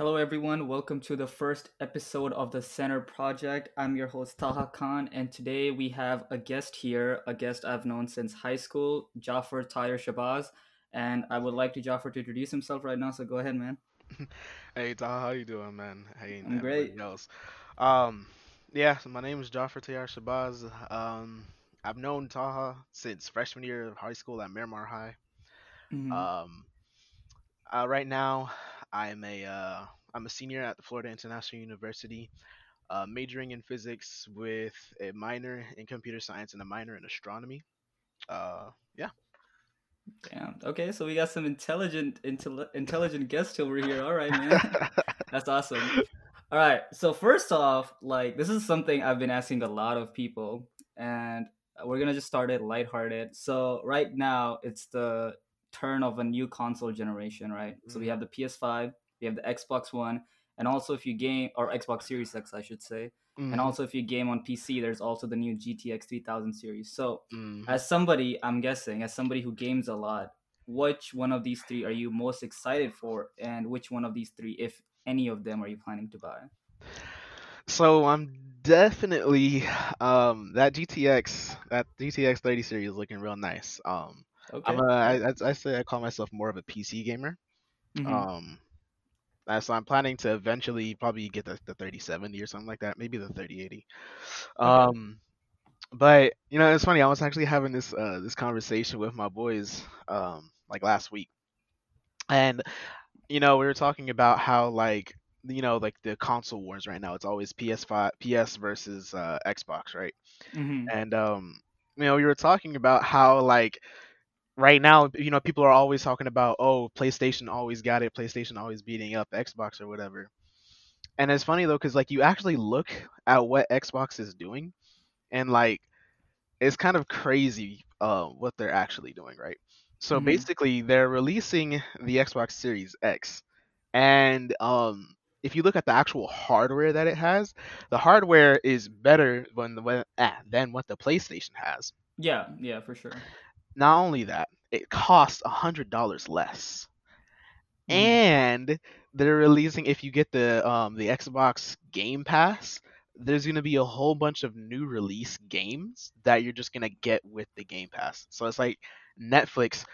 Hello, everyone. Welcome to the first episode of the Center Project. I'm your host, Taha Khan, and today we have a guest here, a guest I've known since high school, Jafr-Tayar Shabazz. And I would like to Jafr to introduce himself right now, so go ahead, man. Hey Taha, how you doing, man? Hey, I'm great. else. Um, yeah, so my name is Jafr-Tayar Shabazz. Um, I've known Taha since freshman year of high school at Miramar High. hmm Um, uh, right now, I'm a uh, I'm a senior at the Florida International University, uh, majoring in physics with a minor in computer science and a minor in astronomy. Uh, yeah. Damn. Okay, so we got some intelligent, intelli- intelligent guests over here. All right, man. That's awesome. All right. So first off, like this is something I've been asking a lot of people, and we're gonna just start it lighthearted. So right now it's the turn of a new console generation, right? So we Mhm, have the PS5, we have the Xbox One, and also if you game or Xbox Series X, I should say, and mhm, also if you game on PC, there's also the new GTX 3000 series. So mhm. as somebody, I'm guessing, as somebody who games a lot, which one of these three are you most excited for, and which one of these three, if any of them, are you planning to buy? So I'm definitely um that GTX that GTX 30 series is looking real nice. Um I'm Okay. I, I I say I call myself more of a PC gamer. Mm-hmm. Um uh, so I'm planning to eventually probably get the, the 3070 or something like that, maybe the 3080. Um but you know it's funny, I was actually having this uh this conversation with my boys um like last week. And you know, we were talking about how like you know like the console wars right now it's always ps5 ps versus uh xbox right Mm-hmm. and um you know we were talking about how like right now you know people are always talking about oh playstation always got it playstation always beating up xbox or whatever and it's funny though because like you actually look at what xbox is doing and like it's kind of crazy uh, what they're actually doing right so Mm-hmm. basically they're releasing the xbox series x and um if you look at the actual hardware that it has the hardware is better than the ah, than what the playstation has Yeah. Yeah. For sure. Not only that it costs a hundred dollars less Mm-hmm. and they're releasing if you get the um the xbox game pass there's going to be a whole bunch of new release games that you're just going to get with the game pass so it's like netflix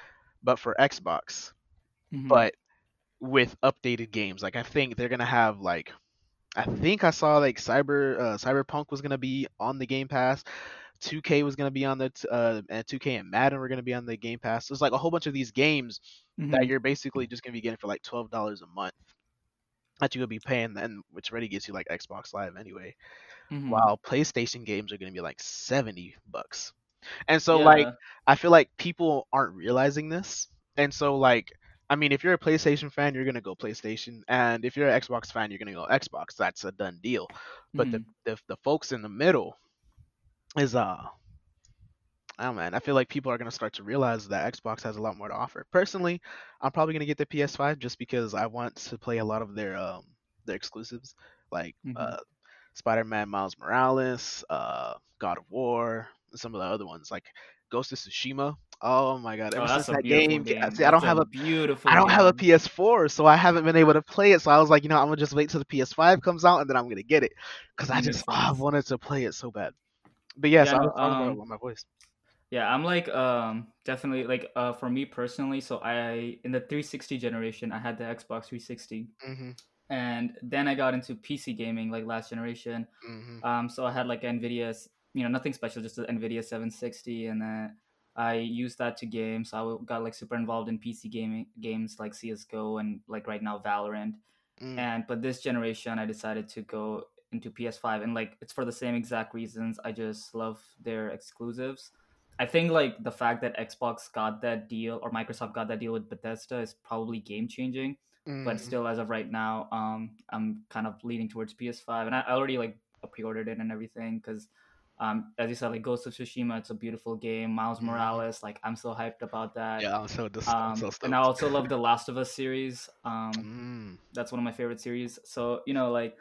but for xbox Mm-hmm. but with updated games like i think they're going to have like I think I saw like Cyber uh, Cyberpunk was gonna be on the Game Pass. 2K was gonna be on the uh, and 2K and Madden were gonna be on the Game Pass. So it's like a whole bunch of these games that Mm-hmm. you're basically just gonna be getting for like twelve dollars a month that you will be paying then, which already gets you like Xbox Live anyway. Mm-hmm. While PlayStation games are gonna be like seventy bucks. And so like I feel like people aren't realizing this. And so like I mean if you're a PlayStation fan, you're gonna go PlayStation. And if you're an Xbox fan, you're gonna go Xbox. That's a done deal. But Mm-hmm. the, the folks in the middle is uh Oh man, I feel like people are gonna start to realize that Xbox has a lot more to offer. Personally, I'm probably gonna get the PS5 just because I want to play a lot of their um their exclusives, like Mm-hmm. uh Spider-Man Miles Morales, uh God of War, and some of the other ones like Ghost of Tsushima. Oh my god, Oh, ever since that game, game. see, I don't a have a beautiful I don't have a. PS4, so I haven't been able to play it. So I was like, you know, I'm gonna just wait till the PS5 comes out and then I'm gonna get it because I just oh, I wanted to play it so bad. But yes, Yeah. I No. was talking about Um. my voice. Yeah. I'm like um definitely like uh for me personally. So I in the 360 generation, I had the Xbox 360. Mhm, and then I got into PC gaming like last generation. mhm, Um, so I had like Nvidia's, you know, nothing special, just the Nvidia 760, and then I used that to game. So I got like super involved in PC gaming games like CS:GO and like right now Valorant. mm, And but this generation, I decided to go into PS5, and like it's for the same exact reasons. I just love their exclusives. I think like the fact that Xbox got that deal or Microsoft got that deal with Bethesda is probably game changing. But mhm. still, as of right now, um, I'm kind of leaning towards PS5, and I I already like pre-ordered it and everything because, um, as you said, like Ghost of Tsushima, it's a beautiful game. Miles Mhm. Morales, like I'm so hyped about that. Yeah, I'm so dis- Um, so and I also love the Last of Us series. Um, Mm, that's one of my favorite series. So you know, like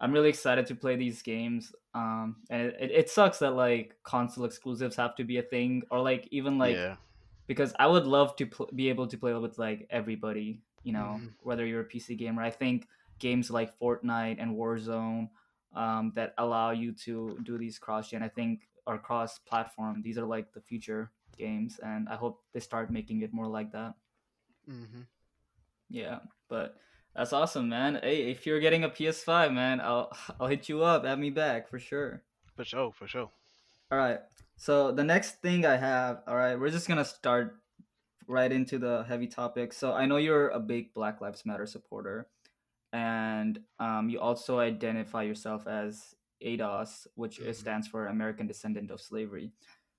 I'm really excited to play these games. Um, and it, it, sucks that like console exclusives have to be a thing, or like even like yeah. because I would love to pl- be able to play with like everybody. You know, Mhm. whether you're a PC gamer. I think games like Fortnite and Warzone um, that allow you to do these cross gen. I think or cross platform. These are like the future games, and I hope they start making it more like that. hmm Yeah, but that's awesome, man. Hey, if you're getting a PS5, man, I'll I'll hit you up. Add me back for sure. For sure, for sure. All right. So the next thing I have, all right, we're just gonna start right into the heavy topic. So I know you're a big Black Lives Matter supporter, and um, you also identify yourself as ADOS, which is, hmm stands for American Descendant of Slavery.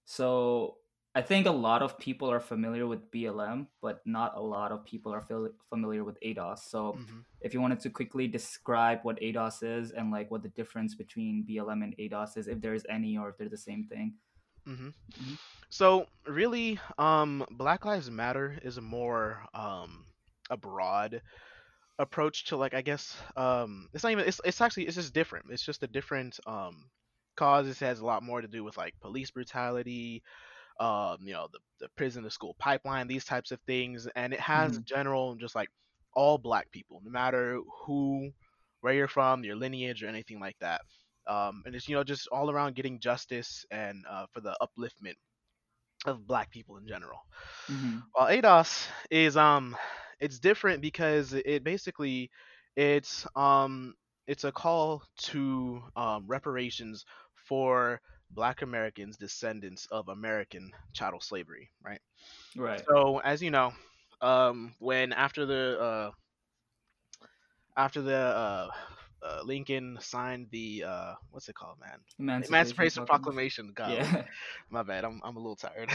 So I think a lot of people are familiar with BLM, but not a lot of people are familiar with ADOS. So hmm if you wanted to quickly describe what ADOS is and like what the difference between BLM and ADOS is, if there's any or if they're the same thing. hmm hmm So really, um, Black Lives Matter is a more um a broad approach to like I guess um it's not even it's it's actually it's just different. It's just a different um cause. It has a lot more to do with like police brutality, um, you know, the the prison to school pipeline, these types of things, and it has hmm general just like all black people, no matter who, where you're from, your lineage or anything like that. Um, and it's you know just all around getting justice and uh, for the upliftment of black people in general. hmm While ADOS is um it's different because it basically it's um it's a call to um, reparations for black Americans descendants of American chattel slavery, right? Right. So as you know, um when after the uh after the uh, uh Lincoln signed the uh what's it called, man? Emancipation Emancipation Proclamation. Proclamation. Golly, Yeah. my bad. I'm I'm a little tired.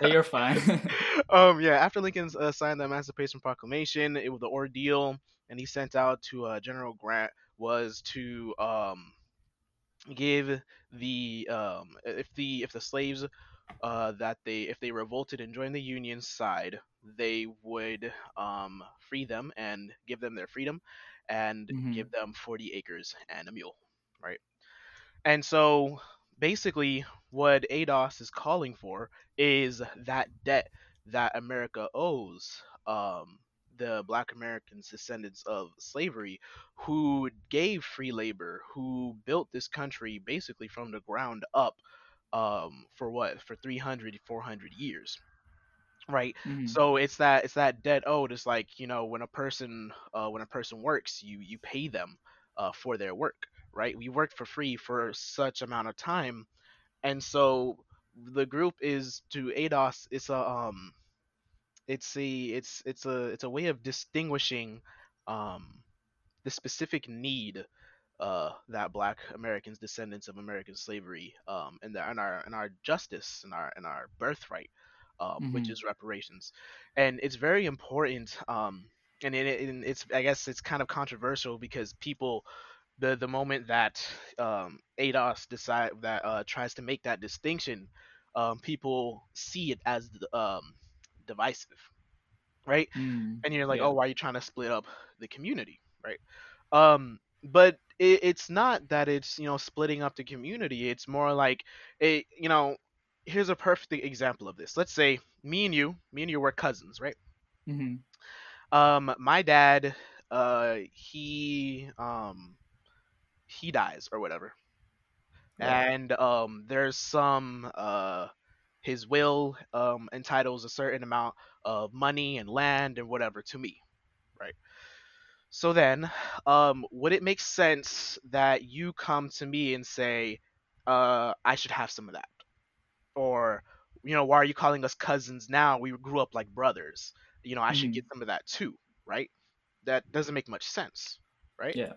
Hey, you're fine. um, yeah, after Lincoln uh, signed the Emancipation Proclamation, it was the ordeal, and he sent out to uh, General Grant was to um, give the um, if the if the slaves uh, that they if they revolted and joined the Union side, they would um, free them and give them their freedom, and hmm give them 40 acres and a mule, right? And so basically, what ADOS is calling for is that debt that America owes um, the Black Americans, descendants of slavery, who gave free labor, who built this country basically from the ground up um, for what? For 300, 400 years right? Hmm so it's that it's that debt owed it's like you know when a person uh, when a person works you you pay them uh, for their work right? We worked for free for such amount of time. And so the group is to ados it's a um it's a it's it's a it's a way of distinguishing um the specific need uh, that Black Americans, descendants of American slavery, um, and, the, and our and our justice and our and our birthright, um, which hmm is reparations, and it's very important. Um, and, it, and it's I guess it's kind of controversial because people the the moment that um, ADOS decide that uh, tries to make that distinction, um, people see it as um, divisive, right? mm and you're like, oh, why are you trying to split up the community, right? Um, but it, it's not that it's you know splitting up the community. It's more like a you know, here's a perfect example of this. Let's say me and you, me and you were cousins, right? hmm Um, my dad, uh, he um he dies or whatever, Right. and um, there's some uh his will um entitles a certain amount of money and land and whatever to me, right? So then, um, would it make sense that you come to me and say, uh, I should have some of that? Or, you know, why are you calling us cousins now? We grew up like brothers. You know, I should hmm get some of that too, right? That doesn't make much sense, right? Yeah.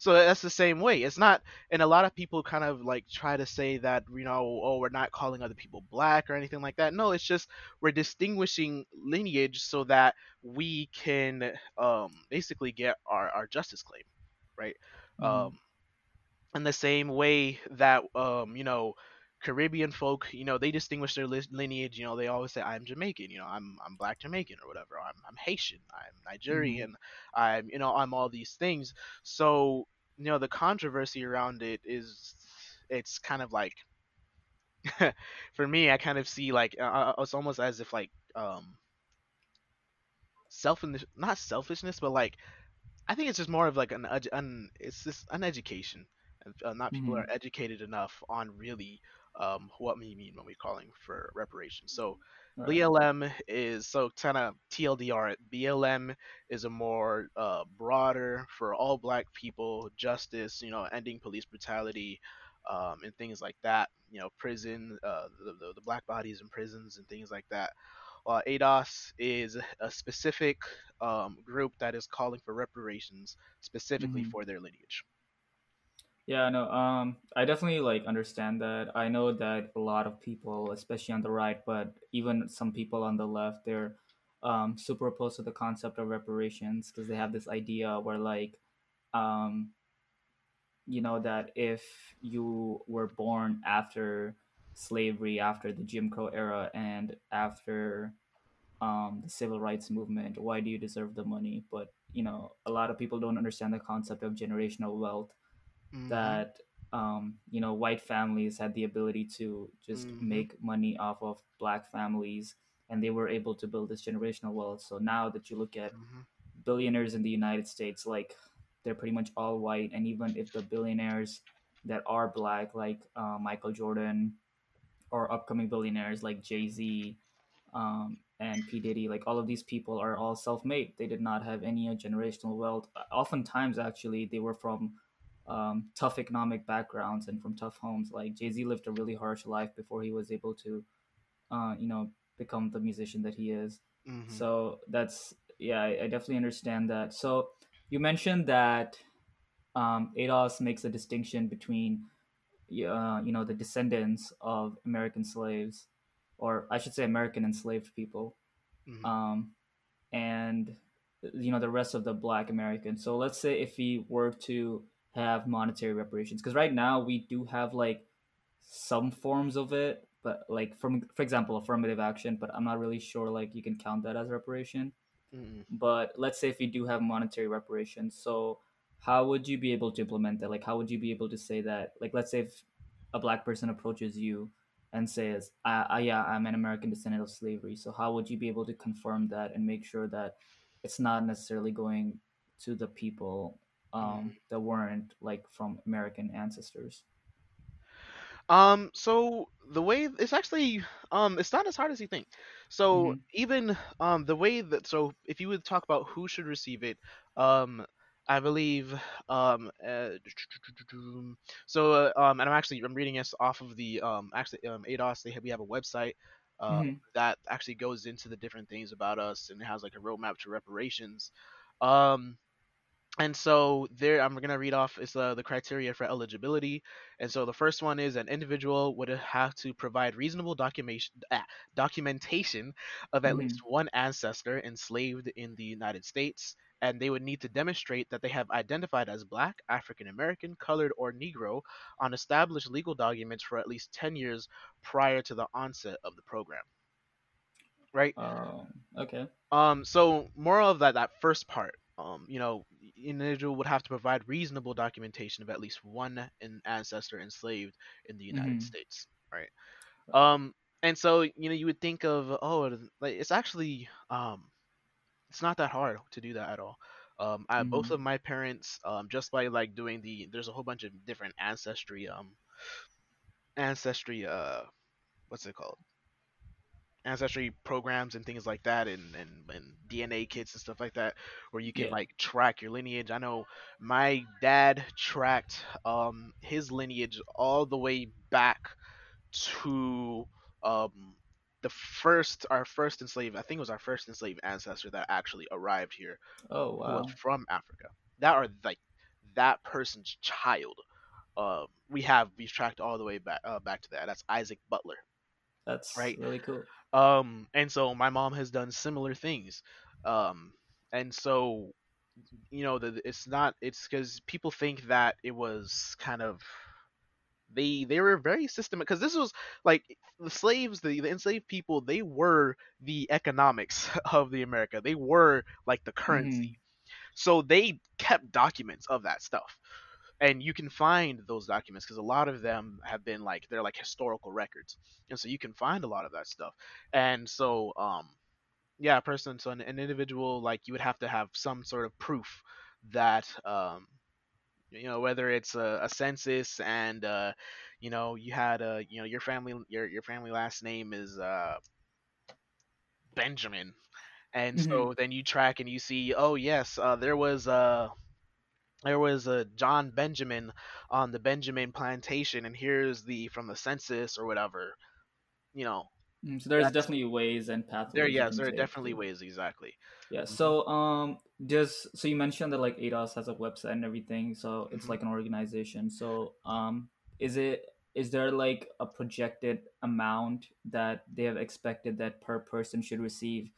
So that's the same way. It's not, and a lot of people kind of like try to say that, you know, oh, we're not calling other people black or anything like that. No, it's just we're distinguishing lineage so that we can um, basically get our, our justice claim, right? hmm Um, in the same way that, um, you know, Caribbean folk, you know, they distinguish their lineage. You know, they always say, "I'm Jamaican," you know, "I'm I'm Black Jamaican" or whatever. I'm I'm Haitian. I'm hmm Nigerian. I'm you know I'm all these things. So you know the controversy around it is it's kind of like for me I kind of see like uh, uh, it's almost as if like um self not selfishness but like I think it's just more of like an, an it's just an education. Uh, not people hmm are educated enough on really um, what we mean when we're calling for reparations. So Right. BLM is so kind of TLDR. BLM is a more uh, broader for all Black people justice. You know, ending police brutality um, and things like that. You know, prison, uh, the, the the Black bodies in prisons and things like that. Uh, ADOS is a specific um, group that is calling for reparations specifically hmm for their lineage. Yeah, no, um, I definitely like understand that. I know that a lot of people, especially on the right, but even some people on the left, they're um, super opposed to the concept of reparations because they have this idea where like um, you know that if you were born after slavery after the jim crow era and after um, the civil rights movement why do you deserve the money but you know a lot of people don't understand the concept of generational wealth Mhm. that um, you know white families had the ability to just Mhm. make money off of black families and they were able to build this generational wealth so now that you look at Mhm. billionaires in the United States, like they're pretty much all white, and even if the billionaires that are black, like uh, Michael Jordan, or upcoming billionaires like Jay Z um, and P Diddy, like all of these people are all self-made. They did not have any generational wealth. Oftentimes, actually, they were from um, tough economic backgrounds and from tough homes. Like Jay Z lived a really harsh life before he was able to, uh, you know, become the musician that he is. Mhm. So that's yeah, I, I definitely understand that. So you mentioned that um, ADOS makes a distinction between uh, you know the descendants of American slaves, or I should say American enslaved people, Mhm. um, and you know the rest of the Black Americans. So let's say if we were to have monetary reparations, because right now we do have like some forms of it, but like from for example affirmative action, but I'm not really sure like you can count that as reparation. Mhm. but let's say if you do have monetary reparations so how would you be able to implement that? Like how would you be able to say that? Like let's say if a black person approaches you and says I, I yeah i'm an american descendant of slavery so how would you be able to confirm that and make sure that it's not necessarily going to the people um, Mhm. that weren't like from american ancestors Um, so the way it's actually um it's not as hard as you think. So mm-hmm, even um the way that so if you would talk about who should receive it, um I believe um uh, so uh, um and I'm actually I'm reading this off of the um actually um ADOS they have, we have a website uh mm-hmm, that actually goes into the different things about us and it has like a roadmap to reparations. Um and so there i'm going to read off is uh, the criteria for eligibility and so the first one is an individual would have to provide reasonable documentation ah, documentation of at least mm-hmm. one ancestor enslaved in the united states and they would need to demonstrate that they have identified as black african american colored or negro on established legal documents for at least 10 years prior to the onset of the program right oh okay um, so more of that that first part. Um, you know, individual would have to provide reasonable documentation of at least one an ancestor enslaved in the United mm-hmm, States, right? Um, and so you know you would think of oh, like it's actually um, it's not that hard to do that at all. Um, I, both mm-hmm, of my parents, um, just by like doing the, there's a whole bunch of different ancestry, um, ancestry, uh, what's it called? Ancestry programs and things like that and, and, and DNA kits and stuff like that where you can yeah like track your lineage. I know my dad tracked um his lineage all the way back to um the first our first enslaved I think it was our first enslaved ancestor that actually arrived here oh who was wow from Africa. That are like that person's child. Uh, we have we've tracked all the way back uh, back to that. That's Isaac Butler, that's right? really cool Um, and so my mom has done similar things. Um, and so you know, the, it's not. It's because people think that it was kind of they they were very systematic because this was like the slaves, the, the enslaved people. They were the economics of the America. They were like the mm-hmm, currency. So they kept documents of that stuff and you can find those documents because a lot of them have been like they're like historical records and so you can find a lot of that stuff. And so um yeah a person so an, an individual like you would have to have some sort of proof that um, you know whether it's a, a census and uh, you know you had a you know your family your your family last name is uh, Benjamin, and hmm so then you track and you see oh yes uh, there was uh there was a John Benjamin on the Benjamin plantation, and here's the from the census or whatever. You know, Mm, So there's definitely ways and there. pathways you Yes, there are definitely ways exactly. Yeah. hmm So um, just so you mentioned that like ADOS has a website and everything, so it's hmm like an organization. So um, is it is there like a projected amount that they have expected that per person should receive,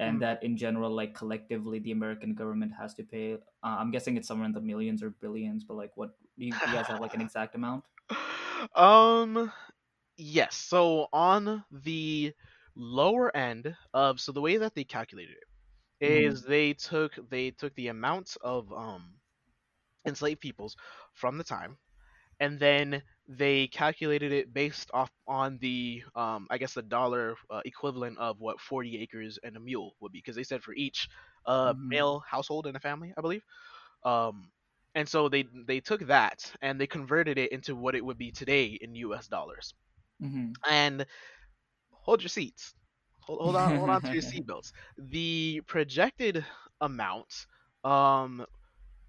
and that in general, like collectively, the American government has to pay? Uh, I'm guessing it's somewhere in the millions or billions, but like, what do you, you guys have like an exact amount? um. Yes. So on the lower end of so the way that they calculated it is Mm-hmm. they took they took the amount of um enslaved peoples from the time and then they calculated it based off on the um, I guess the dollar uh, equivalent of what 40 acres and a mule would be because they said for each uh, Mm-hmm. male household in a family I believe um, and so they they took that and they converted it into what it would be today in US dollars and hold your seats hold, hold on hold on to your Mm-hmm. seatbelts the projected amount um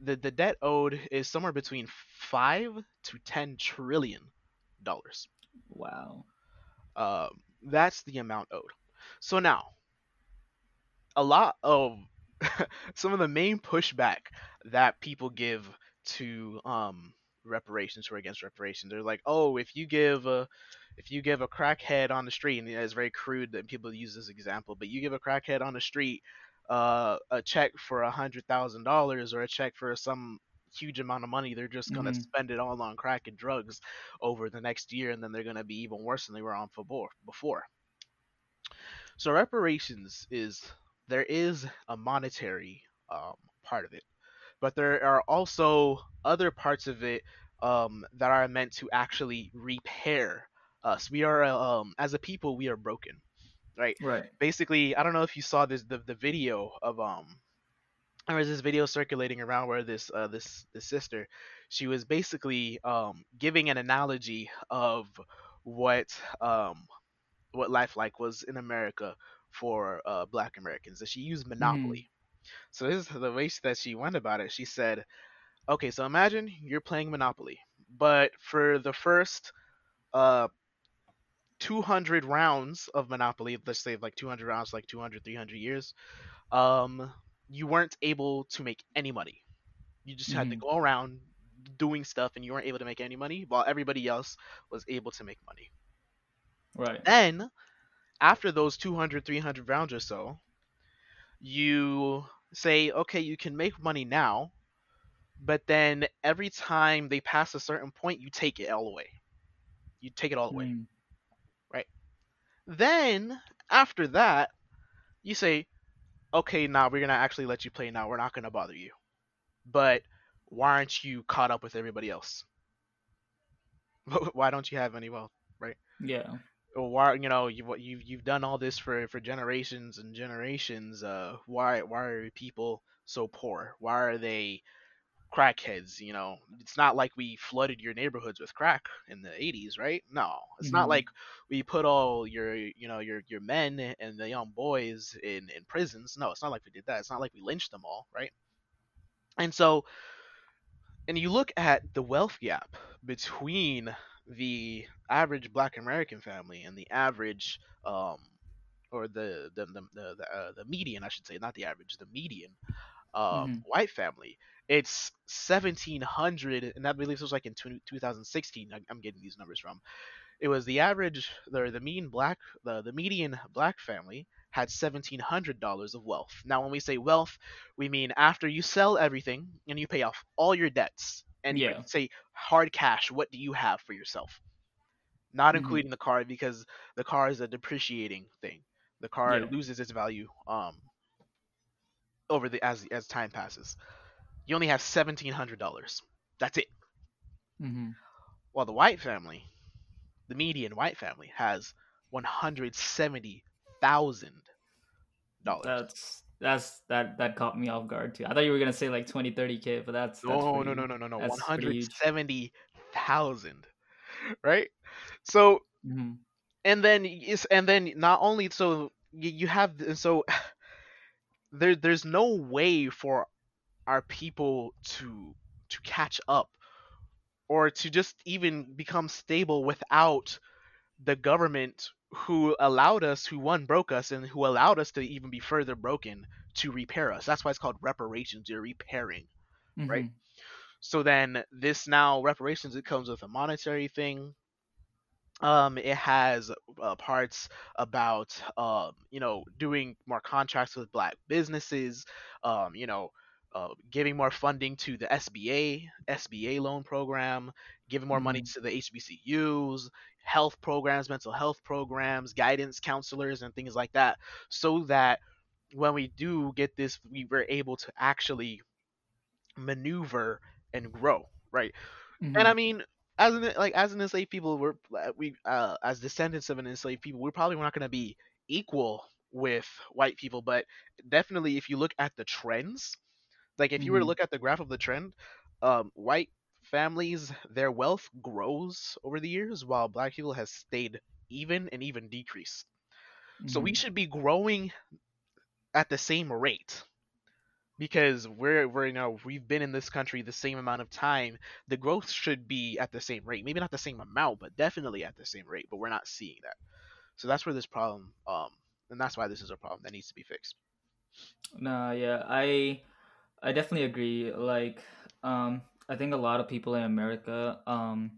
the, the debt owed is somewhere between 5 to 10 trillion dollars wow. Um, that's the amount owed. So now, a lot of some of the main pushback that people give to um reparations or against reparations, they're like, oh, if you give a if you give a crackhead on the street, and it's very crude that people use this example, but you give a crackhead on the street uh, a check for a hundred thousand dollars or a check for some huge amount of money, they're just gonna Mm-hmm. spend it all on crack and drugs over the next year, and then they're gonna be even worse than they were on before. Before, so reparations is there is a monetary um, part of it, but there are also other parts of it um, that are meant to actually repair us. We are um, as a people we are broken, right? Right. Basically, I don't know if you saw this the, the video of um there was this video circulating around where this uh, this this sister she was basically um giving an analogy of what um what life like was in America for uh, Black Americans. That she used Mm-hmm. Monopoly. So this is the way that she went about it. She said, "Okay, so imagine you're playing Monopoly, but for the first uh 200 rounds of Monopoly, let's say like 200 rounds, like 200, 300 years, um, you weren't able to make any money. You just had to Mm-hmm. go around doing stuff, and you weren't able to make any money, while everybody else was able to make money. Right. Then after those 200 300 rounds or so you say okay you can make money now but then every time they pass a certain point you take it all away you take it all away Mm-hmm. Then after that you say okay now we're gonna actually let you play now. We're not gonna bother you. But why aren't you caught up with everybody else? Why don't you have any wealth right? Yeah. or why you know you you've you've done all this for for generations and generations uh why why are people so poor? Why are they crackheads you know? It's not like we flooded your neighborhoods with crack in the 80s right? No. It's not Mm-hmm. like we put all your you know your your men and the young boys in in prisons. No it's not like we did that. It's not like we lynched them all right? And so and you look at the wealth gap between the average black american family and the average um or the the the the, the, uh, the median i should say not the average the median um Mm-hmm. white family it's 1700 and i believe this was like in 2016 I- i'm getting these numbers from. It was the average the, the mean black the, the median black family had $1700 of wealth. Now when we say wealth we mean after you sell everything and you pay off all your debts and you say hard cash what do you have for yourself? Not Mm-hmm. including the car because the car is a depreciating thing. The car Yeah. loses its value um over the as as time passes you only have $1700 that's it Mm-hmm. while the white family the median white family has one hundred seventy thousand dollars. That's that's that that caught me off guard too. I thought you were gonna say like 20, 30 k, but that's, that's no, pretty, no, no, no, no, no, one hundred seventy thousand, right? So Mhm. and then is and then not only so you, you have so there there's no way for our people to to catch up or to just even become stable without the government who allowed us who one broke us and who allowed us to even be further broken to repair us that's why it's called reparations you're repairing Right. Mhm. so then this now reparations it comes with a monetary thing um it has uh, parts about um you know doing more contracts with black businesses um you know uh, giving more funding to the SBA SBA loan program giving more money Mhm. to the HBCUs health programs mental health programs guidance counselors and things like that so that when we do get this we were able to actually maneuver and grow right and I mean, as an like as an enslaved people, we're uh, we uh, as descendants of an enslaved people, we're probably not going to be equal with white people, but definitely if you look at the trends, like if you were to Mhm. look at the graph of the trend, um, white families their wealth grows over the years, while black people has stayed even and even decreased. So we Mhm. should be growing at the same rate because we're we're you know we've been in this country the same amount of time the growth should be at the same rate maybe not the same amount but definitely at the same rate but we're not seeing that so that's where this problem um and that's why this is a problem that needs to be fixed No, yeah, I I definitely agree. Like, um, I think a lot of people in America, um,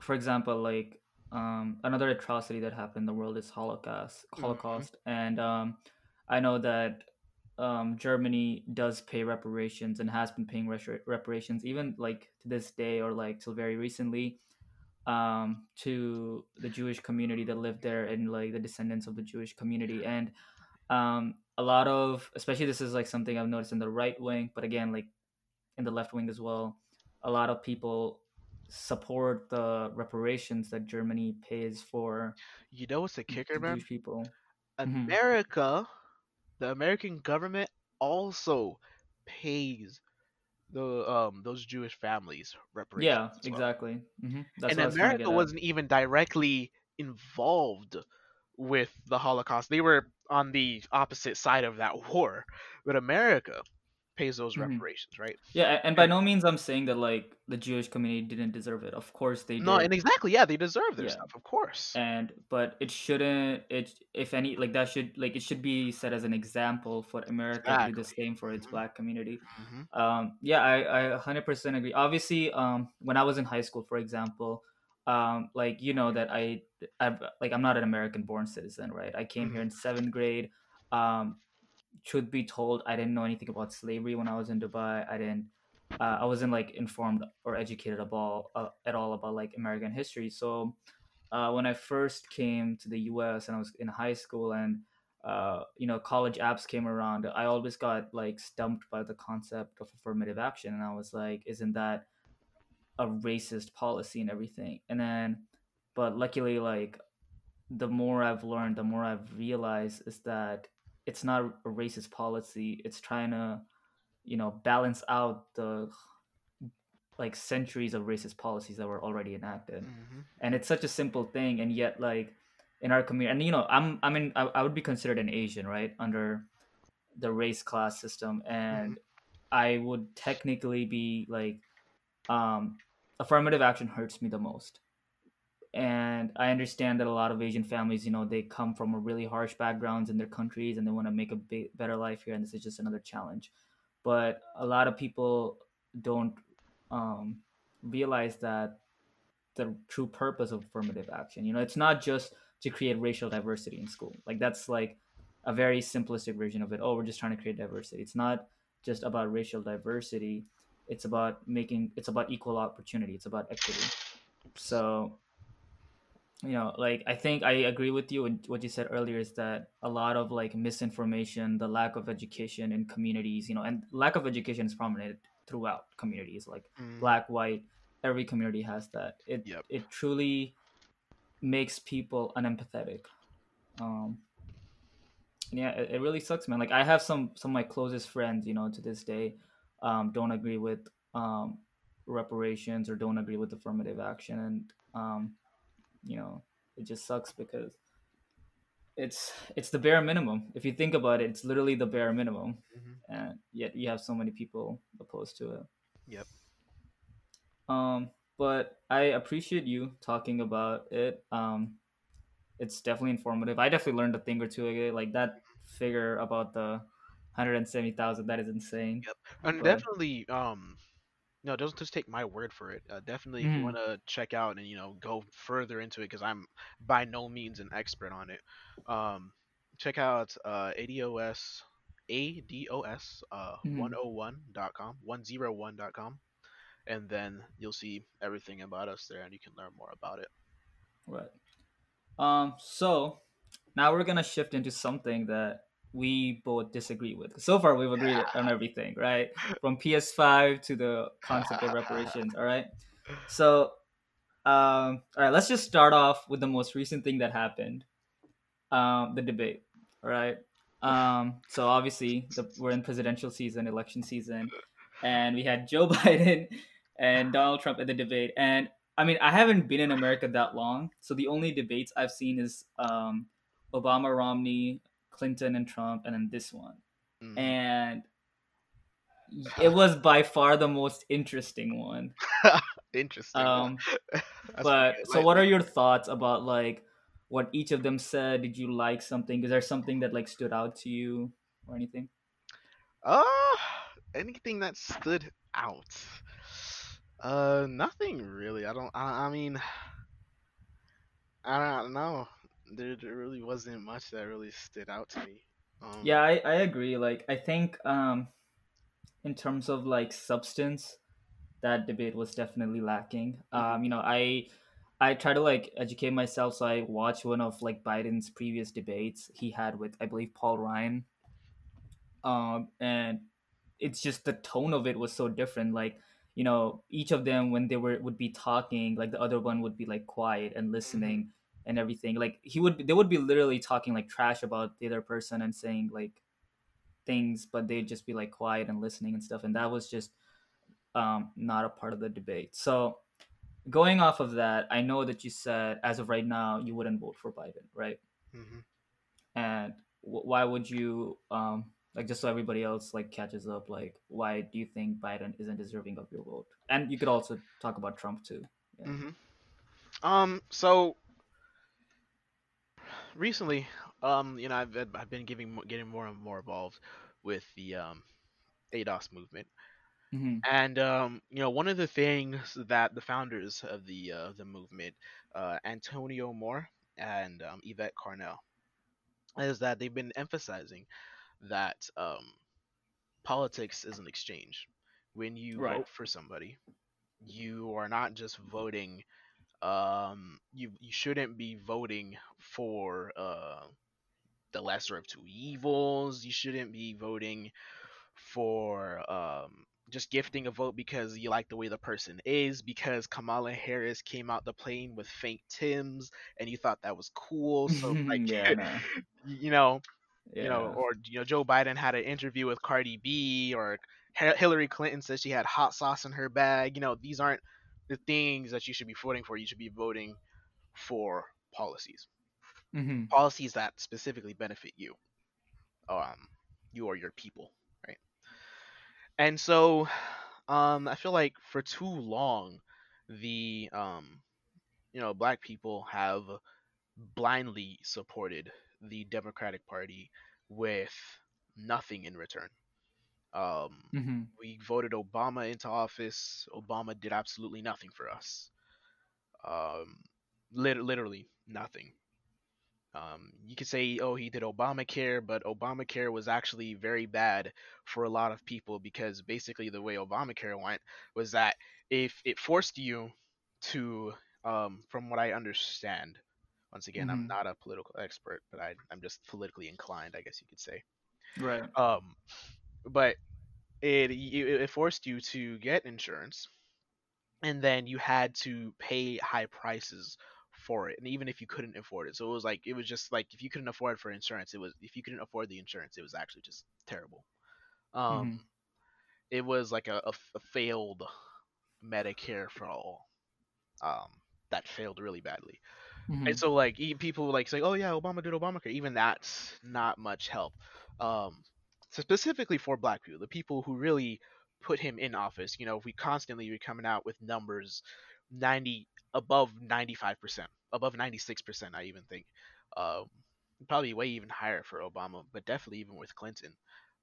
for example, like, um, another atrocity that happened in the world is Holocaust, hmm Holocaust, and um, I know that um, Germany does pay reparations and has been paying res- reparations even like to this day or like till very recently um, to the Jewish community that lived there and like the descendants of the Jewish community and um, a lot of especially this is like something I've noticed in the right wing, but again like in the left wing as well, a lot of people support the reparations that Germany pays for you know what's the kicker man Jewish people. hmm america the american government also pays the um those jewish families reparations Yeah, well exactly. hmm That's and I was America wasn't even directly involved with the Holocaust. They were on the opposite side of that war, but America pays those hmm reparations, right? Yeah, and by no means I'm saying that like the Jewish community didn't deserve it. Of course they did. no, and exactly, yeah, they deserve their Yeah, stuff, of course. and but it shouldn't. It if any like that should like it should be set as an example for America to do the same for its hmm black community. hmm Um, yeah, I I 100% agree. Obviously, um, when I was in high school, for example, um, like you know that I I like I'm not an American born citizen, right? I came here hmm in seventh grade. Um, truth be told, I didn't know anything about slavery when I was in Dubai. I didn't. Uh, I wasn't like informed or educated about uh, at all about like American history. So uh, when I first came to the U.S. and I was in high school and uh, you know college apps came around, I always got like stumped by the concept of affirmative action, and I was like, isn't that a racist policy and everything? And then, but luckily, like the more I've learned, the more I've realized is that it's not a racist policy. It's trying to, you know, balance out the like centuries of racist policies that were already enacted. hmm And it's such a simple thing, and yet like in our community, and you know, I'm I mean I, I would be considered an Asian, right, under the race class system, and I would technically be like um, affirmative action hurts me the most and I understand that a lot of Asian families, you know, they come from a really harsh backgrounds in their countries and they want to make a better life here, and this is just another challenge. But a lot of people don't um, realize that the true purpose of affirmative action, you know, it's not just to create racial diversity in school. Like that's like a very simplistic version of it. Oh, we're just trying to create diversity. It's not just about racial diversity. It's about making. It's about equal opportunity. It's about equity. So you know like i think i agree with you and what you said earlier is that a lot of like misinformation the lack of education in communities you know and lack of education is prominent throughout communities like hmm black white every community has that it Yep. it truly makes people unempathetic um yeah, it, it really sucks, man. Like I have some some of my closest friends, you know, to this day, um, don't agree with um reparations or don't agree with affirmative action, and um, you know, it just sucks because it's it's the bare minimum. If you think about it, it's literally the bare minimum, hmm and yet you have so many people opposed to it. Yep. Um, but I appreciate you talking about it. Um, it's definitely informative. I definitely learned a thing or two. Like that figure about the hundred and seventy thousand. That is insane. Yep. And But definitely, um, no, don't just take my word for it. Uh, definitely, if you want mhm, to check out and you know go further into it, because I'm by no means an expert on it. Um, check out uh, ADOS ADOS uh mhm, 101.com 101.com and then you'll see everything about us there and you can learn more about it. right. Um, so now we're gonna shift into something that we both disagree with. So far, we've agreed on everything, right? From PS5 to the concept of reparations. All right. So, um, all right. Let's just start off with the most recent thing that happened. Um, the debate. All right. Um, so obviously, the, we're in presidential season, election season, and we had Joe Biden and Donald Trump at the debate. And I mean, I haven't been in America that long, so the only debates I've seen is um, Obama, Romney, Clinton, and Trump, and then this one. hmm And it was by far the most interesting one. Interesting. Um, but so, what are your thoughts about like what each of them said? Did you like something? Is there something that like stood out to you or anything? uh, anything that stood out? Uh, nothing really. I don't. I, I mean, I don't know. There, there really wasn't much that really stood out to me. Um. Yeah, I, I agree. Like, I think um, in terms of like substance, that debate was definitely lacking. mhm, Um, you know, I I try to like educate myself, so I watched one of like Biden's previous debates he had with I believe Paul Ryan, um, and it's just the tone of it was so different. Like, you know, each of them when they were would be talking, like the other one would be like quiet and mhm, listening and everything. Like he would, they would be literally talking like trash about the other person and saying like things, but they'd just be like quiet and listening and stuff. And that was just um, not a part of the debate. So going off of that, I know that you said as of right now you wouldn't vote for Biden, right? mhm. And w- why would you? Um, like just so everybody else like catches up, like why do you think Biden isn't deserving of your vote? And you could also talk about Trump too. Yeah. mhm. Um. So recently, um, you know, I've I've been giving getting more and more involved with the um ADOS movement. Mm-hmm. And um, you know, one of the things that the founders of the uh, the movement, uh, Antonio Moore and um, Yvette Carnell, is that they've been emphasizing that um, politics is an exchange. When you Right. vote for somebody, you are not just voting. Um, you you shouldn't be voting for uh, the lesser of two evils. You shouldn't be voting for um, just gifting a vote because you like the way the person is, because Kamala Harris came out the plane with faint Timbs and you thought that was cool. So like, yeah. You know, you know, or you know, Joe Biden had an interview with Cardi B, or Hi- Hillary Clinton says she had hot sauce in her bag. You know, these aren't the things that you should be voting for. You should be voting for policies, Mm-hmm. policies that specifically benefit you, um, you or your people, right? And so, um, I feel like for too long, the um, you know, black people have blindly supported the Democratic Party with nothing in return. Um, Mm-hmm. we voted Obama into office. Obama did absolutely nothing for us. Um, lit- literally nothing. Um, you could say, oh, he did Obamacare, but Obamacare was actually very bad for a lot of people because basically the way Obamacare went was that if it forced you to, um, from what I understand, once again, I'm Mm-hmm. not a political expert, but I, I'm just politically inclined, I guess you could say. Right. Um, but it it forced you to get insurance, and then you had to pay high prices for it, and even if you couldn't afford it, so it was like it was just like if you couldn't afford for insurance, it was if you couldn't afford the insurance, it was actually just terrible. Um, Mhm. it was like a a failed Medicare for all. Um, that failed really badly. Mhm. And so like people like say, oh yeah, Obama did Obamacare. Even that's not much help. Um, so specifically for Black people, the people who really put him in office. You know, we constantly be coming out with numbers, ninety above ninety five percent, above ninety six percent. I even think, um, probably way even higher for Obama, but definitely even with Clinton.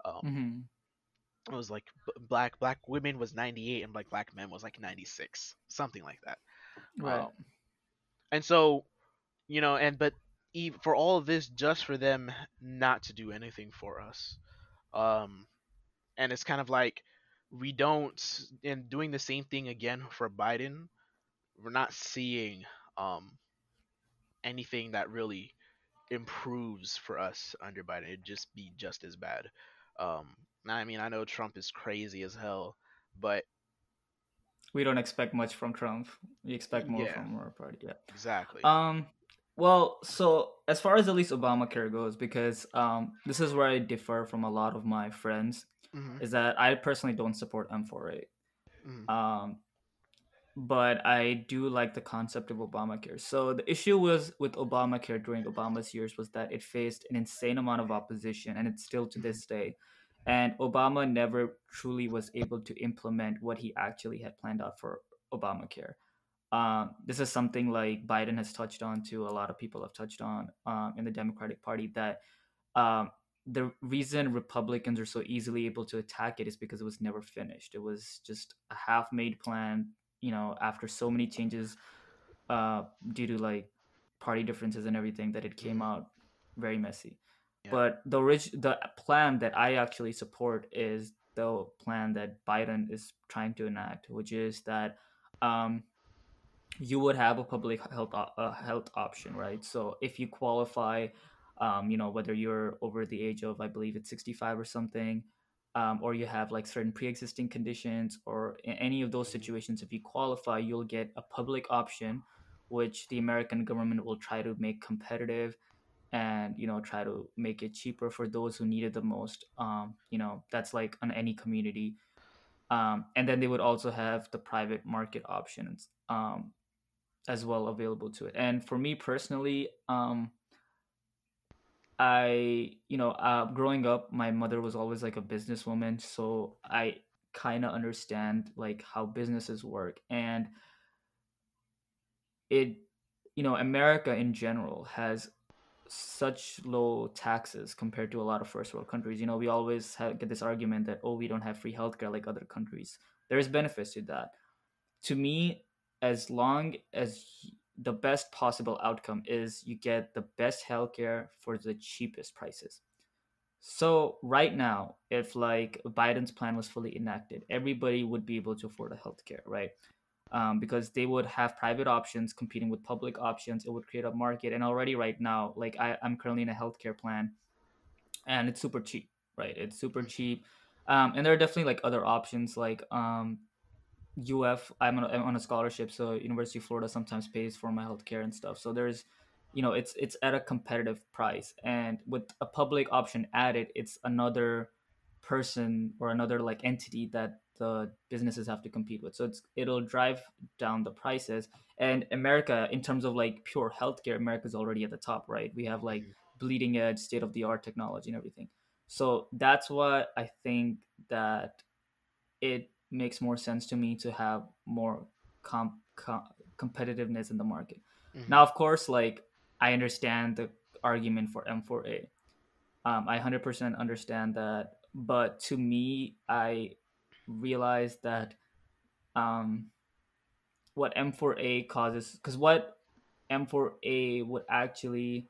Um, Mhm. it was like black black women was 98 and like black men was like 96 something like that Right. um, and so you know and but for all of this just for them not to do anything for us um and it's kind of like we don't and doing the same thing again for biden we're not seeing um anything that really improves for us under biden it'd just be just as bad um i mean i know trump is crazy as hell but we don't expect much from Trump. We expect more Yeah. from our party. Yeah. exactly Um. Well, so as far as at least Obamacare goes, because um, this is where I differ from a lot of my friends, Mhm, is that I personally don't support M4A. mhm, Um, but I do like the concept of Obamacare. So the issue was with Obamacare during Obama's years was that it faced an insane amount of opposition, and it's still to this day. And Obama never truly was able to implement what he actually had planned out for Obamacare. Um, this is something like Biden has touched on too. A lot of people have touched on um, in the Democratic Party that um, the reason Republicans are so easily able to attack it is because it was never finished. It was just a half-made plan. You know, after so many changes uh, due to like party differences and everything, that it came out very messy. Yeah. But the orig- the plan that I actually support is the plan that Biden is trying to enact, which is that um, you would have a public health a health option, right? So if you qualify, um, you know whether you're over the age of I believe it's 65 or something, um, or you have like certain pre-existing conditions, or in any of those Mhm. situations, if you qualify, you'll get a public option, which the American government will try to make competitive and you know try to make it cheaper for those who need it the most um you know that's like on any community um and then they would also have the private market options um as well available to it. And for me personally um i you know uh growing up my mother was always like a businesswoman. So i kind of understand like how businesses work. And it you know america in general has such low taxes compared to a lot of first world countries. You know we always have, get this argument that oh we don't have free healthcare like other countries. There's benefits to that. To me as long as the best possible outcome is you get the best healthcare for the cheapest prices so right now if like biden's plan was fully enacted everybody would be able to afford a healthcare right um, because they would have private options competing with public options. It would create a market. And already right now, like I, I'm currently in a healthcare plan and it's super cheap, right? It's super cheap. Um, and there are definitely like other options like um, UF. I'm on, a, I'm on a scholarship, so University of Florida sometimes pays for my healthcare and stuff. So there's, you know, it's it's at a competitive price, and with a public option added, it's another person or another like entity that the businesses have to compete with. So it's it'll drive down the prices. And America, in terms of like pure healthcare, America's already at the top, right? We have like Mhm. bleeding edge, state of the art technology and everything. So that's why I think that it makes more sense to me to have more com- com- competitiveness in the market. Mhm. Now, of course, like I understand the argument for M4A. Um, I 100% understand that, but to me, I realized that um, what M4A causes, because what M4A would actually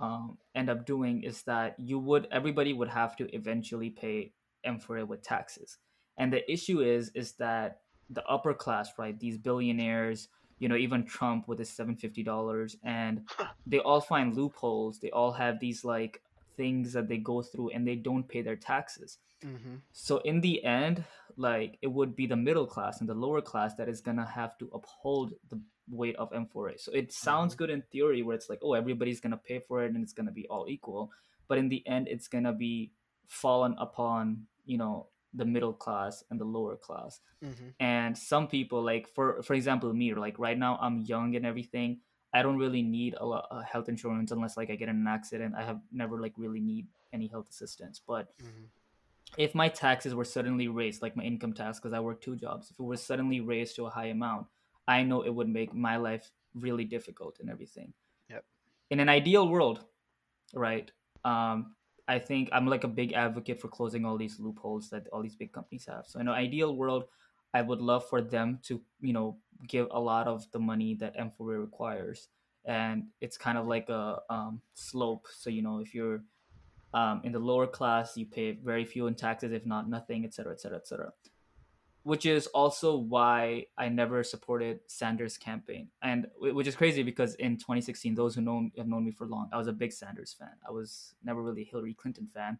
um, end up doing is that you would everybody would have to eventually pay M4A with taxes, and the issue is is that the upper class, right, these billionaires, you know, even Trump with his seven fifty dollars, and they all find loopholes. They all have these like things that they go through, and they don't pay their taxes. Mhm. So in the end, like it would be the middle class and the lower class that is gonna have to uphold the weight of M4A. So it sounds Mhm. good in theory where it's like, oh, everybody's gonna pay for it and it's gonna be all equal. But in the end, it's gonna be fallen upon, you know, the middle class and the lower class. Mm-hmm. And some people, like for for example, me, like right now I'm young and everything. I don't really need a lot of health insurance unless like I get in an accident. I have never like really need any health assistance. But Mm-hmm. if my taxes were suddenly raised, like my income tax, because I work two jobs, if it was suddenly raised to a high amount, I know it would make my life really difficult and everything. Yep. In an ideal world, right? Um, I think I'm like a big advocate for closing all these loopholes that all these big companies have. So in an ideal world, I would love for them to, you know, give a lot of the money that M4A requires. And it's kind of like a um, slope. So, you know, if you're um, in the lower class, you pay very few in taxes, if not nothing, et cetera, et cetera, et cetera. Which is also why I never supported Sanders' campaign, and which is crazy because in 2016, those who know have known me for long, I was a big Sanders fan. I was never really a Hillary Clinton fan,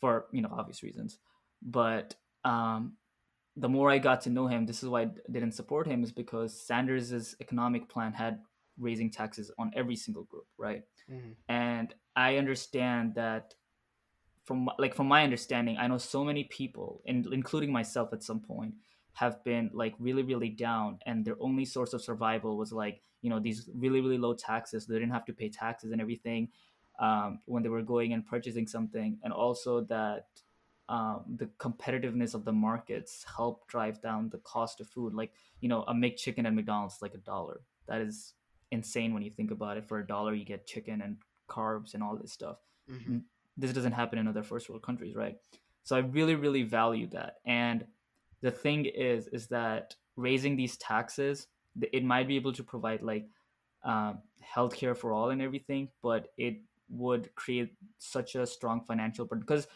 for you know obvious reasons. But um, the more I got to know him, this is why I didn't support him, is because Sanders' economic plan had raising taxes on every single group, right? Mm-hmm. and i understand that from like from my understanding i know so many people and including myself at some point have been like really really down and their only source of survival was like you know these really really low taxes. They didn't have to pay taxes and everything um, when they were going and purchasing something and also that um, the competitiveness of the markets help drive down the cost of food. Like you know a McChicken at mcdonald's is like a dollar. That is insane when you think about it. For a dollar you get chicken and carbs and all this stuff. Mm-hmm. This doesn't happen in other first world countries right? So i really really value that. And the thing is is that raising these taxes it might be able to provide like um, healthcare for all and everything but it would create such a strong financial burden. Because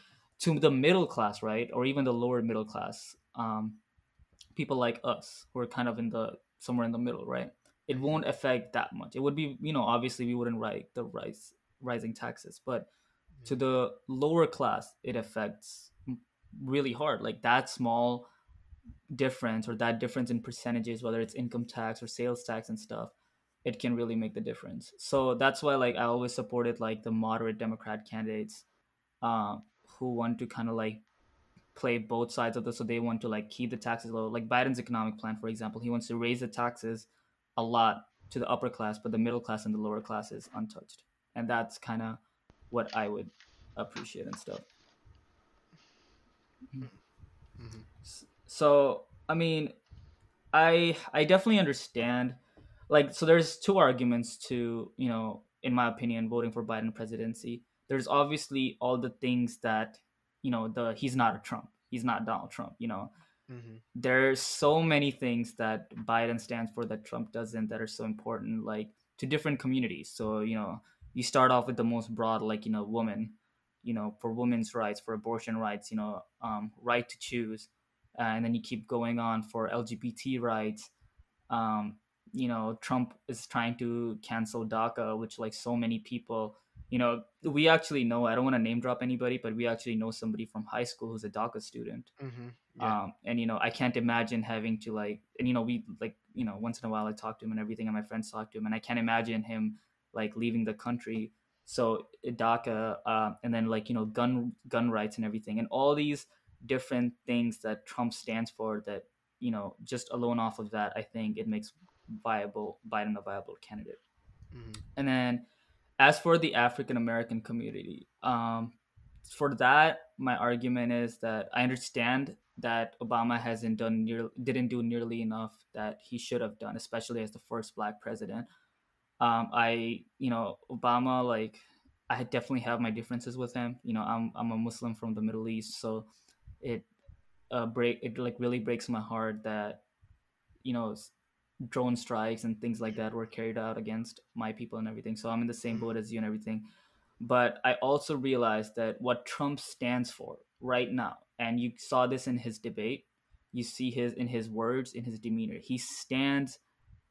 to the middle class right or even the lower middle class um, people like us who are kind of in the somewhere in the middle right it won't affect that much. It would be you know obviously we wouldn't write the rise rising taxes but to the lower class it affects really hard. Like that small difference or that difference in percentages whether it's income tax or sales tax and stuff it can really make the difference. So that's why like i always supported like the moderate democrat candidates uh, who want to kind of like play both sides of this so they want to like keep the taxes low. Like biden's economic plan for example he wants to raise the taxes a lot to the upper class but the middle class and the lower class is untouched. And that's kind of what i would appreciate and stuff. Mm-hmm. so i mean i i definitely understand like so there's two arguments to you know in my opinion voting for biden presidency. There's obviously all the things that you know the he's not a trump. He's not donald trump you know? Mm-hmm. there's so many things that biden stands for that trump doesn't that are so important like to different communities. So you know you start off with the most broad like you know woman you know for women's rights for abortion rights you know um, right to choose uh, and then you keep going on for lgbt rights um, you know trump is trying to cancel daca which like so many people you know we actually know i don't want to name drop anybody but we actually know somebody from high school who's a daca student Mm-hmm. Yeah. um, and you know i can't imagine having to like and you know we like you know once in a while i talk to him and everything and my friends talk to him and i can't imagine him like leaving the country so daca uh, and then like you know gun gun rights and everything and all these different things that trump stands for that you know just alone off of that i think it makes viable biden a viable candidate mm-hmm. and then as for the African American community, um, for that, my argument is that I understand that Obama hasn't done near, didn't do nearly enough that he should have done, especially as the first black president. Um, I, you know, Obama, like, I definitely have my differences with him. You know, I'm I'm a Muslim from the Middle East, so it uh, break it like really breaks my heart that you know drone strikes and things like that were carried out against my people and everything. So I'm in the same boat as you and everything. But I also realized that what Trump stands for right now, and you saw this in his debate, you see his in his words, in his demeanor. He stands,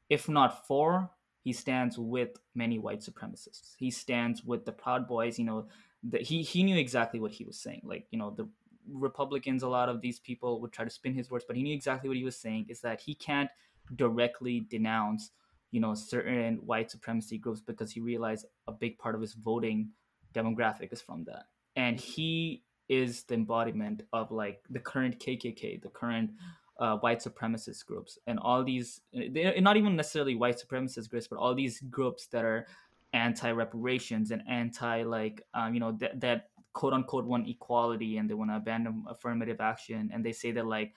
if not for, he stands with many white supremacists. He stands with the Proud Boys. You know, the, he he knew exactly what he was saying. Like you know the Republicans, a lot of these people would try to spin his words, but he knew exactly what he was saying. Is that he can't directly denounce, you know, certain white supremacy groups because he realized a big part of his voting demographic is from that, and he is the embodiment of like the current KKK, the current uh, white supremacist groups, and all these. They're not even necessarily white supremacist groups, but all these groups that are anti reparations and anti like um, you know that that quote unquote want equality and they want to abandon affirmative action. And they say that like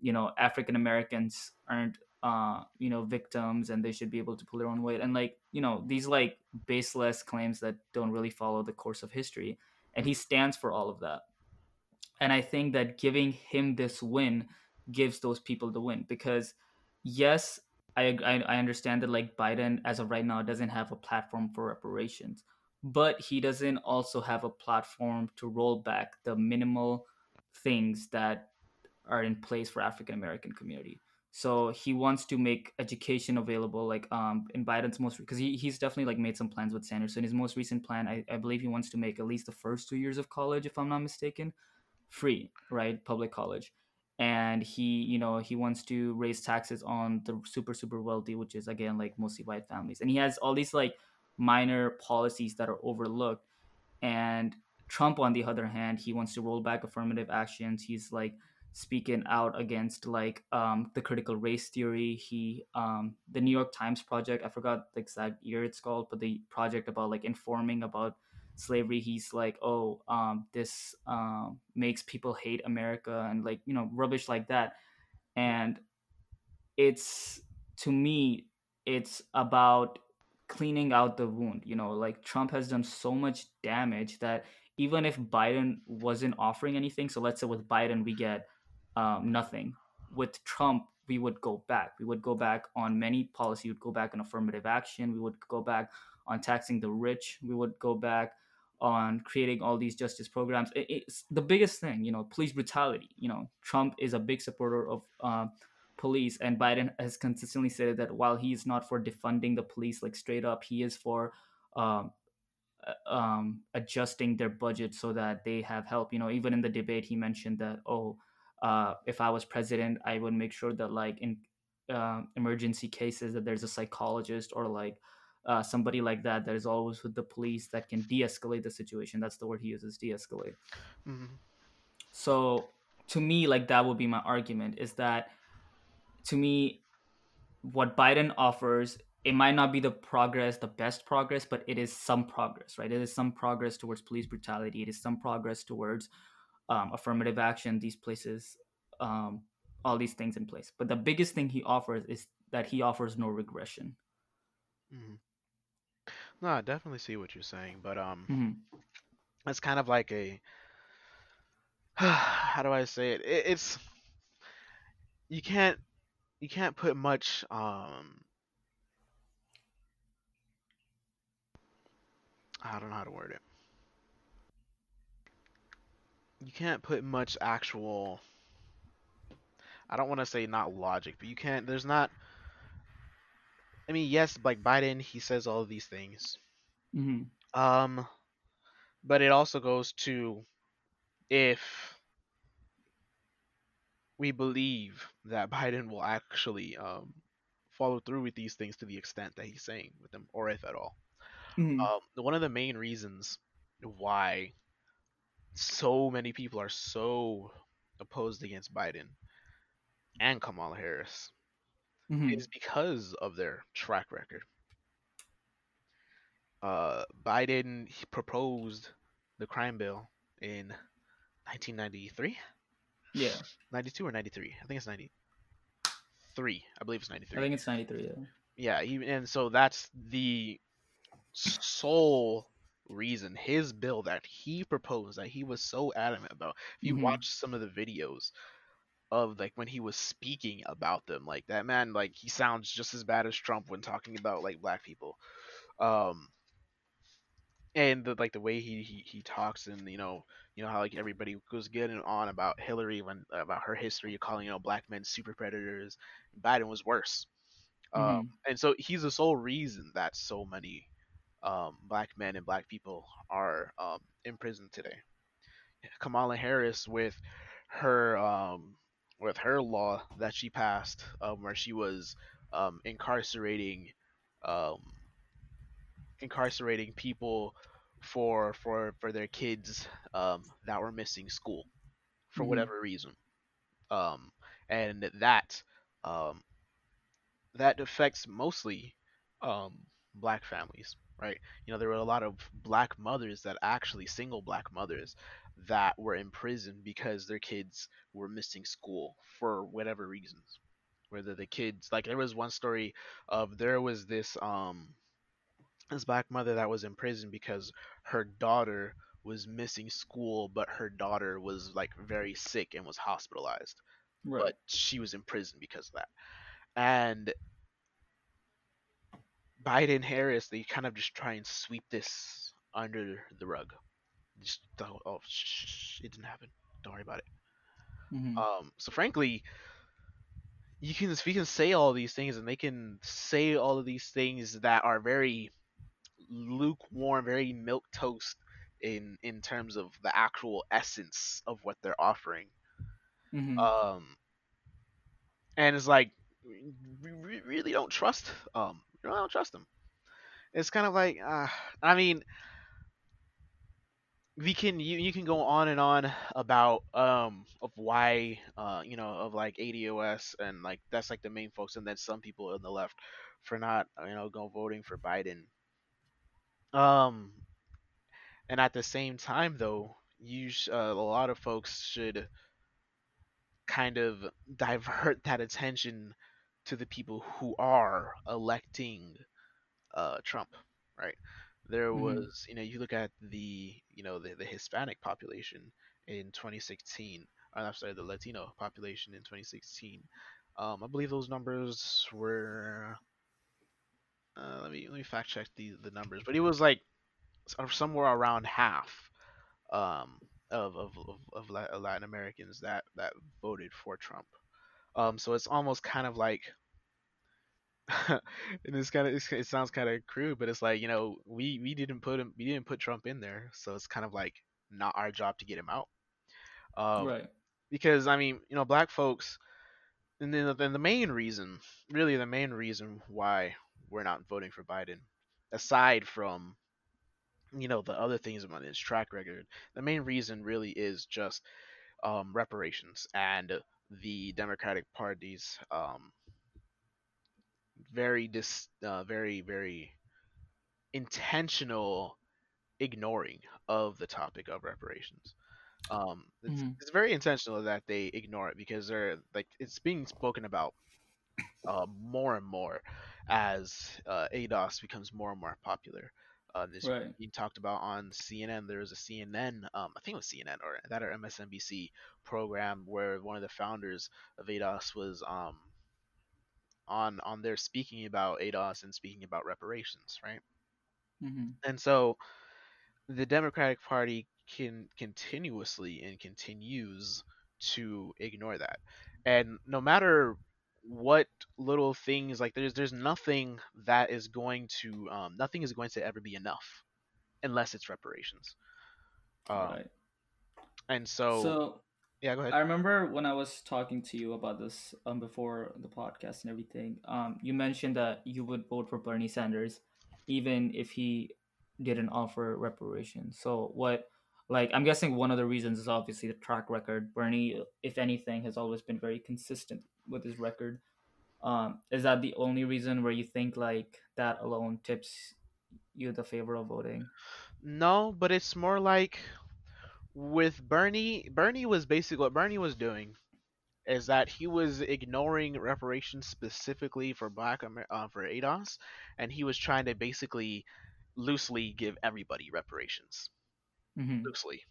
you know African Americans aren't uh you know victims and they should be able to pull their own weight. And like you know these like baseless claims that don't really follow the course of history. And he stands for all of that. And i think that giving him this win gives those people the win because yes I, I, I understand that like Biden as of right now doesn't have a platform for reparations, but he doesn't also have a platform to roll back the minimal things that are in place for African American community. So he wants to make education available, like um in Biden's most because he, he's definitely like made some plans with Sanders. In his most recent plan, I, I believe he wants to make at least the first two years of college, if I'm not mistaken, free, right? Public college and he you know he wants to raise taxes on the super super wealthy which is again like mostly white families. And he has all these like minor policies that are overlooked. And trump on the other hand he wants to roll back affirmative actions. He's like speaking out against like um, the critical race theory. He um, the new york times project i forgot the exact year it's called but the project about like informing about slavery he's like oh um, this um, makes people hate america and like you know rubbish like that. And it's to me it's about cleaning out the wound you know? Like trump has done so much damage that even if biden wasn't offering anything so let's say with biden we get um, nothing with trump we would go back. We would go back on many policy we would go back on affirmative action we would go back on taxing the rich we would go back on creating all these justice programs. It, it's the biggest thing, you know, police brutality. You know, Trump is a big supporter of uh, police, and Biden has consistently said that while he's not for defunding the police like straight up, he is for um, um, adjusting their budget so that they have help. You know, even in the debate, he mentioned that oh, uh, if I was president, I would make sure that like in uh, emergency cases that there's a psychologist or like uh, somebody like that that is always with the police that can de-escalate the situation. That's the word he uses de-escalate. Mm-hmm. so to me like that would be my argument is that to me what biden offers it might not be the progress the best progress but it is some progress right? It is some progress towards police brutality. It is some progress towards um, affirmative action these places um, all these things in place. But the biggest thing he offers is that he offers no regression. Mm-hmm. No, I definitely see what you're saying, but um, mm-hmm. it's kind of like a how do I say it? it? It's you can't you can't put much um I don't know how to word it. You can't put much actual I don't want to say not logic, but you can't there's not I mean, yes, like Biden, he says all of these things. Mm-hmm. Um, but it also goes to if we believe that Biden will actually um, follow through with these things to the extent that he's saying with them, or if at all. Mm-hmm. Um, one of the main reasons why so many people are so opposed against Biden and Kamala Harris mm-hmm. is because of their track record. Uh, Biden proposed the crime bill in 1993. Yeah, 92 or 93. I think it's 93. I believe it's 93. I think it's 93. Yeah. Yeah, and so that's the sole reason his bill that he proposed that he was so adamant about. If you mm-hmm. watch some of the videos, of like when he was speaking about them. Like that man, like he sounds just as bad as Trump when talking about like black people. Um, and the, like the way he, he he talks and you know you know how like everybody goes getting on about Hillary when about her history calling you know black men super predators. Biden was worse. Um, mm-hmm. Um, and so he's the sole reason that so many um, black men and black people are um, in prison today. Kamala Harris with her um with her law that she passed um, where she was um, incarcerating um, incarcerating people for for for their kids um, that were missing school for hmm whatever reason um, and that um, that affects mostly um, black families, right? You know, there were a lot of black mothers that actually single black mothers that were in prison because their kids were missing school for whatever reasons. Whether the kids like there was one story of there was this um this black mother that was in prison because her daughter was missing school but her daughter was like very sick and was hospitalized Right. but she was in prison because of that and Biden Harris, they kind of just try and sweep this under the rug. Just don't, oh, shh, it didn't happen. Don't worry about it. hmm Um, so frankly, you can we can say all these things, and they can say all of these things that are very lukewarm, very milk toast in in terms of the actual essence of what they're offering. hmm Um, and it's like we really don't trust um, we don't trust them. It's kind of like, uh, I mean, we can you, you can go on and on about um of why uh you know of like ADOS and like that's like the main folks and then some people on the left for not you know go voting for Biden. Um and at the same time though you sh- uh, a lot of folks should kind of divert that attention to the people who are electing uh Trump right there hmm was you know you look at the you know the, the hispanic population in 2016 uh, i'm sorry the latino population in 2016 um i believe those numbers were uh, let me let me fact check the the numbers but it was like somewhere around half um of of, of, of latin americans that that voted for trump. Um so it's almost kind of like and it's kind of it sounds kind of crude, but it's like you know we we didn't put him we didn't put Trump in there, so it's kind of like not our job to get him out. Um, Right. because I mean you know black folks, and then then the main reason, really the main reason why we're not voting for Biden, aside from you know the other things about his track record, the main reason really is just um, reparations and the Democratic Party's um, very dis uh, very very intentional ignoring of the topic of reparations. Um, it's, hmm it's very intentional that they ignore it because they're like it's being spoken about uh, more and more as uh, ADOS becomes more and more popular. Uh, this Right. being talked about on CNN. There was a CNN, um, I think it was CNN or that or MSNBC program where one of the founders of ADOS was um, on on their speaking about ADOS and speaking about reparations, right? hmm And so the Democratic Party can continuously and continues to ignore that. And no matter what little things like there's there's nothing that is going to um, nothing is going to ever be enough unless it's reparations. Um, Right. and so So yeah, go ahead. I remember when I was talking to you about this um before the podcast and everything. Um, you mentioned that you would vote for Bernie Sanders, even if he didn't offer reparations. So what? Like I'm guessing one of the reasons is obviously the track record. Bernie, if anything, has always been very consistent with his record. Um, is that the only reason where you think like that alone tips you the favor of voting? No, but it's more like with Bernie. Bernie was basically what Bernie was doing is that he was ignoring reparations specifically for Black Amer- uh, for ADOS, and he was trying to basically loosely give everybody reparations. hmm Loosely,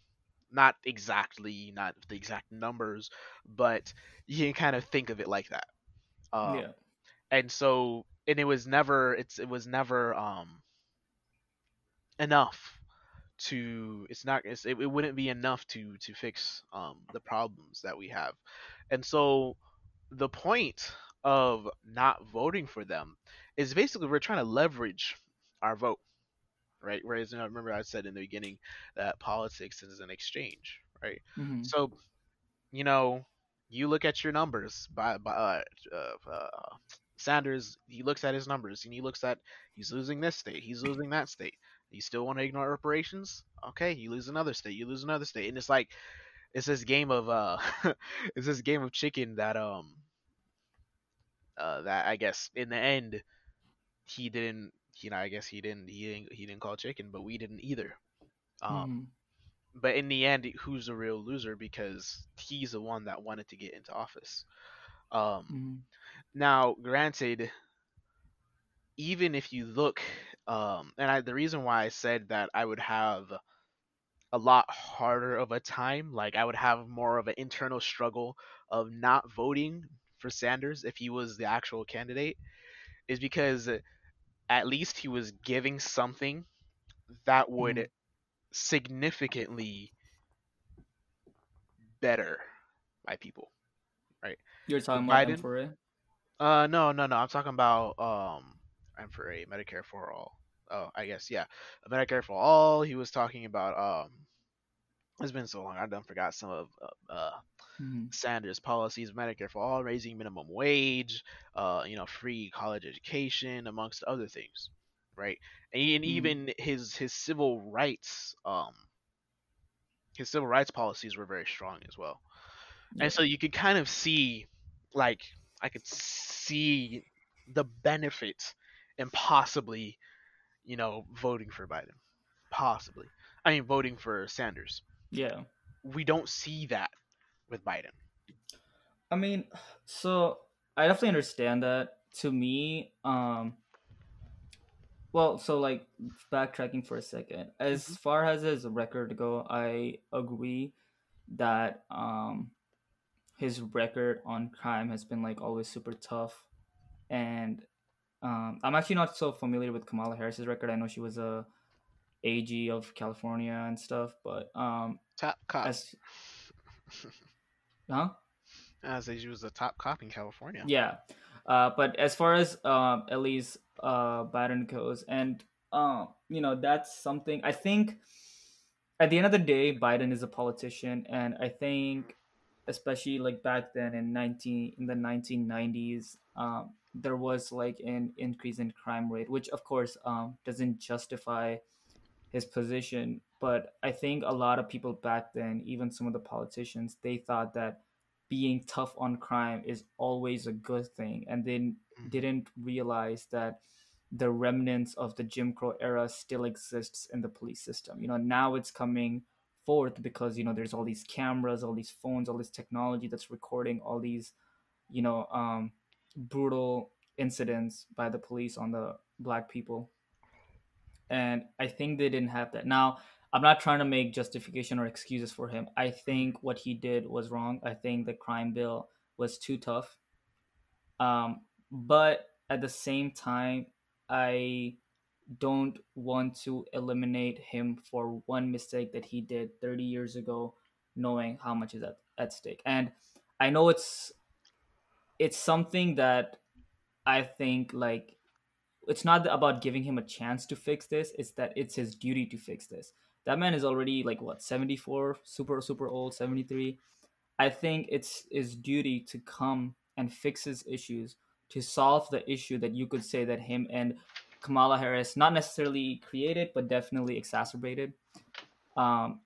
not exactly, not the exact numbers, but you can kind of think of it like that. Um, Yeah. and so, and it was never, it's it was never um enough to it's not it's, it, it wouldn't be enough to to fix um the problems that we have and so the point of not voting for them is basically we're trying to leverage our vote right whereas you know, remember i said in the beginning that politics is an exchange right? Mm-hmm. So, you know, you look at your numbers by, by uh, uh, uh, Sanders. He looks at his numbers and he looks at he's losing this state, he's losing that state. You still want to ignore reparations? Okay, you lose another state, you lose another state, and it's like it's this game of uh, it's this game of chicken that um, uh, that I guess in the end he didn't, you know, I guess he didn't he didn't he didn't call chicken, but we didn't either. Um, mm-hmm. but in the end, who's the real loser because he's the one that wanted to get into office. Um, Mm-hmm. now, granted, even if you look, um, and I, the reason why I said that I would have a lot harder of a time, like I would have more of an internal struggle of not voting for Sanders if he was the actual candidate, is because at least he was giving something that would Mhm. significantly better my people. Right? You're talking about Biden? M4A? Uh, no, no, no. I'm talking about um, I'm for a Medicare for all. Oh, I guess yeah, a Medicare for all. He was talking about um, it's been so long. I done forgot some of uh, uh Mm-hmm. Sanders' policies, Medicare for all, raising minimum wage, uh, you know, free college education, amongst other things, right? And, and Mhm. even his his civil rights, um, his civil rights policies were very strong as well. Yeah. And so you could kind of see, like, I could see the benefits in possibly, you know, voting for Biden, possibly. I mean, voting for Sanders. Yeah. We don't see that with Biden. I mean, so I definitely understand that. To me, um, well, so like backtracking for a second, as Mhm. far as his record go, I agree that um, his record on crime has been like always super tough, and um, I'm actually not so familiar with Kamala Harris's record. I know she was a AG of California and stuff, but um, Top cop. as huh? I say she was a top cop in California. Yeah. Uh, but as far as um, at least uh, Biden goes, and um, you know that's something I think. At the end of the day, Biden is a politician, and I think, especially like back then in nineteen in the nineteen nineties, um, there was like an increase in crime rate, which of course um, doesn't justify his position. But I think a lot of people back then, even some of the politicians, they thought that being tough on crime is always a good thing and then Mhm. didn't realize that the remnants of the jim crow era still exists in the police system you know now it's coming forth because you know there's all these cameras all these phones all this technology that's recording all these you know um, brutal incidents by the police on the black people. And i think they didn't have that. Now i'm not trying to make justification or excuses for him. I think what he did was wrong. I think the crime bill was too tough. Um, but at the same time i don't want to eliminate him for one mistake that he did 30 years ago knowing how much is at, at stake. And i know it's it's something that i think like it's not about giving him a chance to fix this it's that it's his duty to fix this. That man is already like what 74 super super old 73 i think it's his duty to come and fix his issues to solve the issue that you could say that him and kamala harris not necessarily created but definitely exacerbated. Um,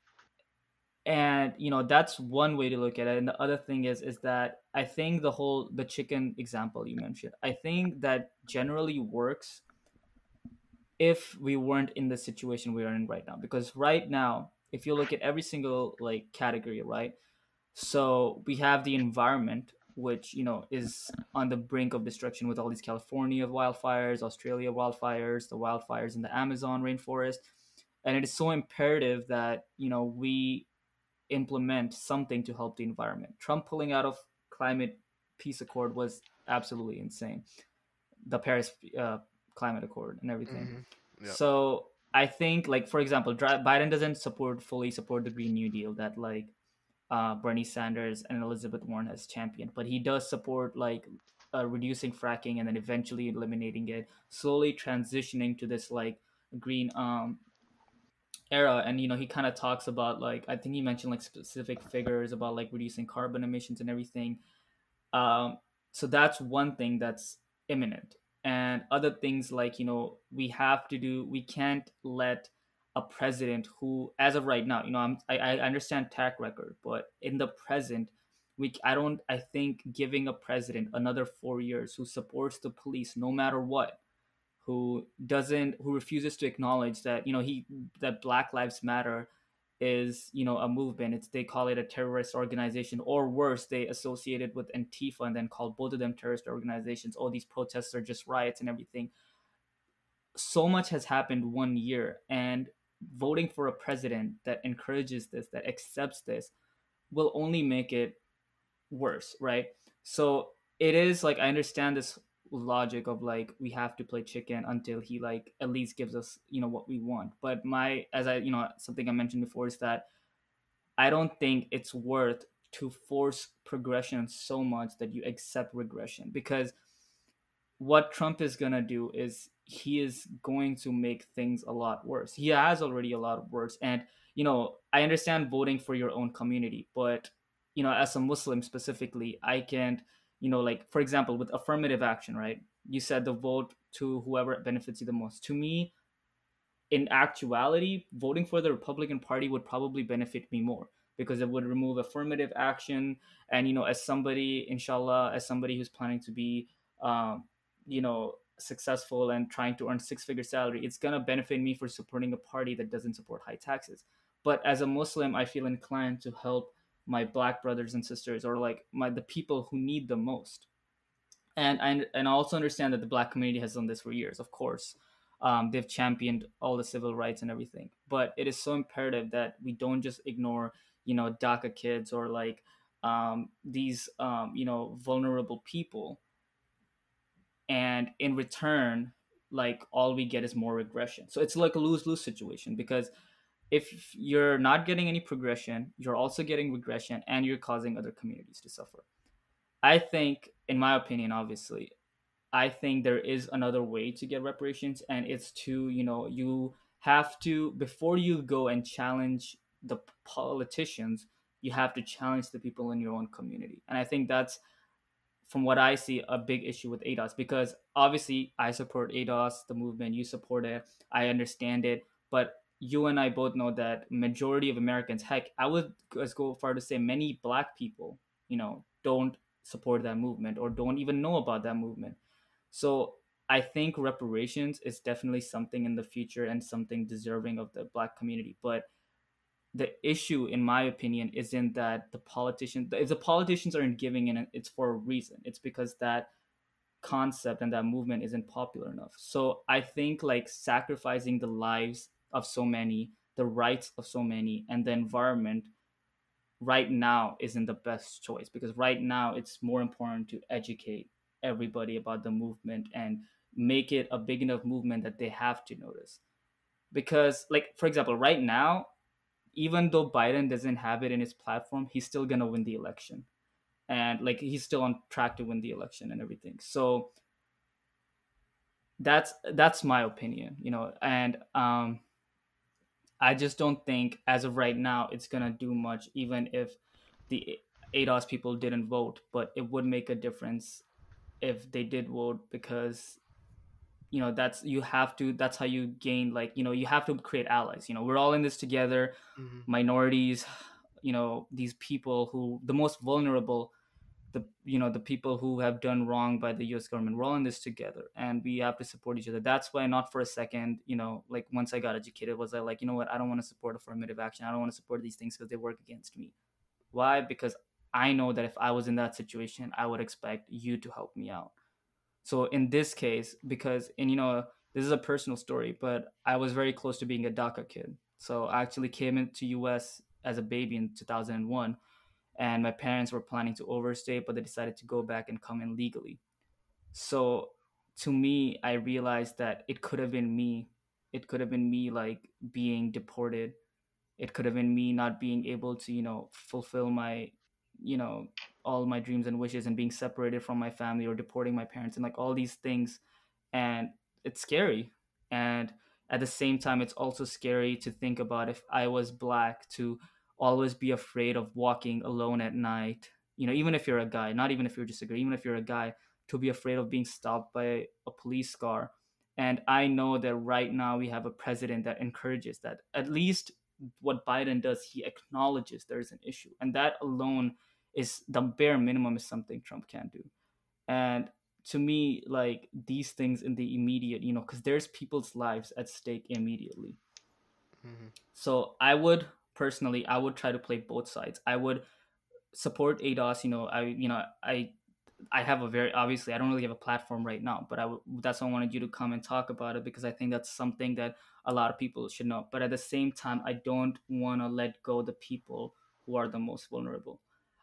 and you know that's one way to look at it. And the other thing is is that i think the whole the chicken example you mentioned i think that generally works if we weren't in the situation we are in right now. Because right now if you look at every single like category right? So we have the environment which you know is on the brink of destruction with all these california wildfires australia wildfires the wildfires in the amazon rainforest. And it is so imperative that you know we implement something to help the environment trump pulling out of climate peace accord was absolutely insane the paris uh, climate accord and everything Mhm. Yep. so i think like for example biden doesn't support fully support the green new deal that like uh, bernie sanders and elizabeth warren has championed but he does support like uh, reducing fracking and then eventually eliminating it slowly transitioning to this like green um era and you know he kind of talks about like i think he mentioned like specific figures about like reducing carbon emissions and everything. Um so that's one thing that's imminent. And other things like you know we have to do we can't let a president who as of right now you know I'm, I, I understand track record but in the present we i don't i think giving a president another four years who supports the police no matter what who doesn't who refuses to acknowledge that you know he that black lives matter is you know a movement. It's they call it a terrorist organization or worse they associate it with antifa and then call both of them terrorist organizations. All these protests are just riots and everything. So much has happened one year and voting for a president that encourages this that accepts this will only make it worse right? So it is like i understand this logic of like we have to play chicken until he like at least gives us you know what we want. But my as i you know something i mentioned before is that i don't think it's worth to force progression so much that you accept regression because what trump is going to do is he is going to make things a lot worse. He has already a lot worse. And you know i understand voting for your own community but you know as a muslim specifically i can't you know like for example with affirmative action right? You said the vote to whoever benefits you the most. To me in actuality voting for the republican party would probably benefit me more because it would remove affirmative action and you know as somebody inshallah as somebody who's planning to be um, you know successful and trying to earn six figure salary it's going to benefit me for supporting a party that doesn't support high taxes. But as a muslim i feel inclined to help my black brothers and sisters or like my the people who need the most. And and, and i also understand that the black community has done this for years of course. Um, they've championed all the civil rights and everything. But it is so imperative that we don't just ignore you know daca kids or like um, these um, you know vulnerable people. And in return like all we get is more regression so it's like a lose-lose situation because if you're not getting any progression, you're also getting regression and you're causing other communities to suffer. I think, in my opinion, obviously, I think there is another way to get reparations, and it's to, you know, you have to, before you go and challenge the politicians, you have to challenge the people in your own community. And I think that's, from what I see, a big issue with ADOS because obviously I support ADOS, the movement, you support it, I understand it, but you and I both know that majority of Americans, heck, I would go far to say many black people, you know, don't support that movement or don't even know about that movement. So I think reparations is definitely something in the future and something deserving of the black community. But the issue, in my opinion, isn't that the politicians, if the politicians aren't giving in, it's for a reason. It's because that concept and that movement isn't popular enough. So I think like sacrificing the lives of so many, the rights of so many, and the environment right now isn't the best choice because right now it's more important to educate everybody about the movement and make it a big enough movement that they have to notice. Because, like, for example, right now, even though Biden doesn't have it in his platform, he's still gonna win the election. And like he's still on track to win the election and everything. So that's that's my opinion, you know. And um I just don't think as of right now it's gonna do much, even if the ADOS people didn't vote. But it would make a difference if they did vote because you know that's you have to that's how you gain like you know you have to create allies you know we're all in this together mm-hmm. minorities you know these people who the most vulnerable the you know the people who have done wrong by the U.S. government. We're all in this together, and we have to support each other. That's why, not for a second, you know, like once I got educated, was I like, you know what? I don't want to support affirmative action. I don't want to support these things because they work against me. Why? Because I know that if I was in that situation, I would expect you to help me out. So in this case, because and you know, this is a personal story, but I was very close to being a DACA kid. So I actually came into U.S. as a baby in 2001 and my parents were planning to overstay but they decided to go back and come in legally. So to me i realized that it could have been me. It could have been me like being deported. It could have been me not being able to you know fulfill my you know all my dreams and wishes and being separated from my family or deporting my parents and like all these things. And it's scary. And at the same time it's also scary to think about if i was black to always be afraid of walking alone at night you know even if you're a guy not even if you're just a girl even if you're a guy to be afraid of being stopped by a police car. And i know that right now we have a president that encourages that. At least what biden does he acknowledges there's an issue. And that alone is the bare minimum is something trump can do. And to me like these things in the immediate you know because there's people's lives at stake immediately. Hmm so i would personally i would try to play both sides. I would support ados you know i you know i i have a very obviously i don't really have a platform right now but i w- that's why i wanted you to come and talk about it because i think that's something that a lot of people should know. But at the same time i don't want to let go the people who are the most vulnerable.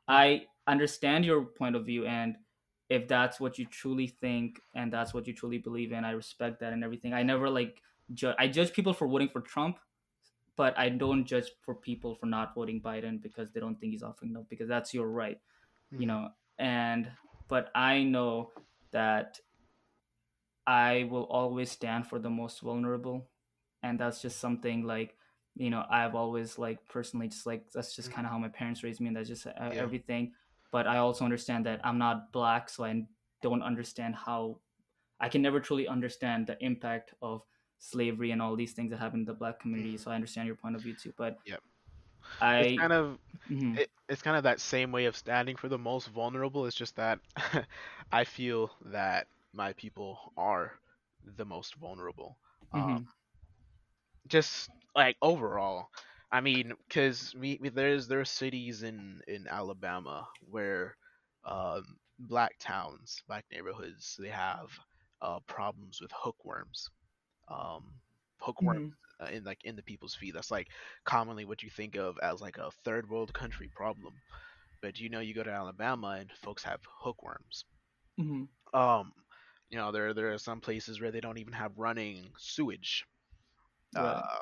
I understand your point of view and if that's what you truly think and that's what you truly believe in i respect that and everything. I never like ju- i judge people for voting for trump but I don't judge for people for not voting Biden because they don't think he's offering enough because that's your right, you hmm know. And but I know that I will always stand for the most vulnerable, and that's just something like you know I've always like personally just like that's just kind hmm of how my parents raised me, and that's just uh, Yeah. everything. But I also understand that I'm not black, so I don't understand how I can never truly understand the impact of slavery and all these things that happen in the black community. hmm So I understand your point of view too. But. It's I, kind of mhm, it, it's kind of that same way of standing for the most vulnerable. It's just that I feel that my people are the most vulnerable. Um, mhm, just like overall, I mean, because we, we there's there are cities in in Alabama where um, black towns, black neighborhoods, they have uh, problems with hookworms. Um, hookworms mhm, uh, in like in the people's feet. That's like commonly what you think of as like a third world country problem. But you know, you go to Alabama and folks have hookworms. mhm, Um, you know, there there are some places where they don't even have running sewage. right, Uh,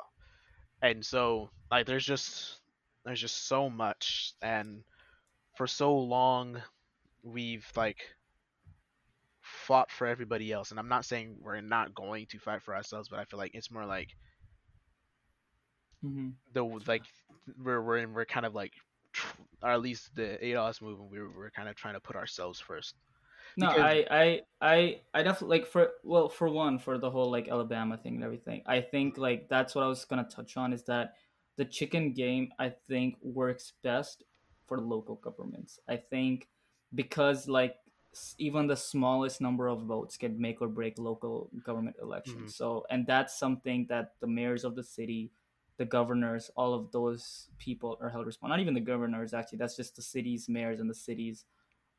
and so like there's just there's just so much and for so long we've like fought for everybody else and i'm not saying we're not going to fight for ourselves but i feel like it's more like mhm. the like we're we're in, we're kind of like or at least the ADOS movement we're we're kind of trying to put ourselves first No, because I, I, I, I definitely like for well, for one, for the whole like Alabama thing and everything. I think like that's what I was gonna touch on is that the chicken game I think works best for local governments. I think because like even the smallest number of votes can make or break local government elections. So and that's something that the mayors of the city, the governors, all of those people are held responsible. Not even the governors actually. That's just the city's mayors and the city's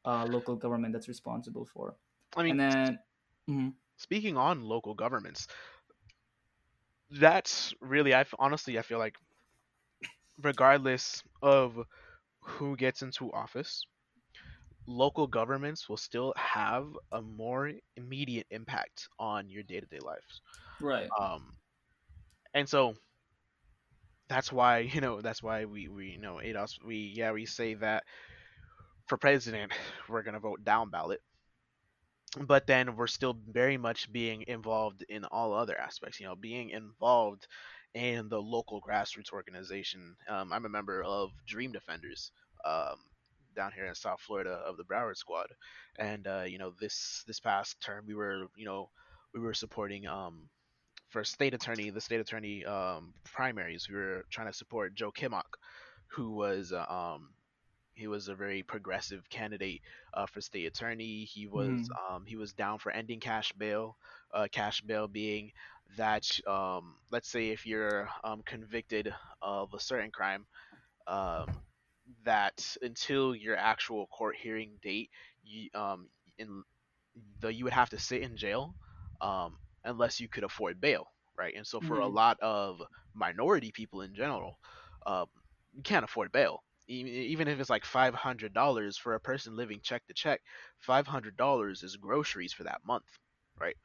uh, local government that's responsible for. I mean And then, mhm, speaking on local governments that's really I honestly I feel like regardless of who gets into office local governments will still have a more immediate impact on your day-to-day life. Right. um and so that's why you know that's why we we you know ADOS we yeah we say that for president we're gonna vote down ballot. But then we're still very much being involved in all other aspects you know being involved in the local grassroots organization. Um, i'm a member of dream defenders um, down here in south florida of the broward squad and uh, you know this this past term we were you know we were supporting um, for state attorney the state attorney um, primaries we were trying to support joe Kimok who was uh, um, he was a very progressive candidate uh, for state attorney. He was Mhm, um, he was down for ending cash bail. Uh, cash bail being that um, let's say if you're um, convicted of a certain crime, um, that until your actual court hearing date, you, um, in the you would have to sit in jail um, unless you could afford bail, right? And so for a mhm, lot of minority people in general, um, you can't afford bail. Even if it's like five hundred dollars for a person living check to check, five hundred dollars is groceries for that month, right?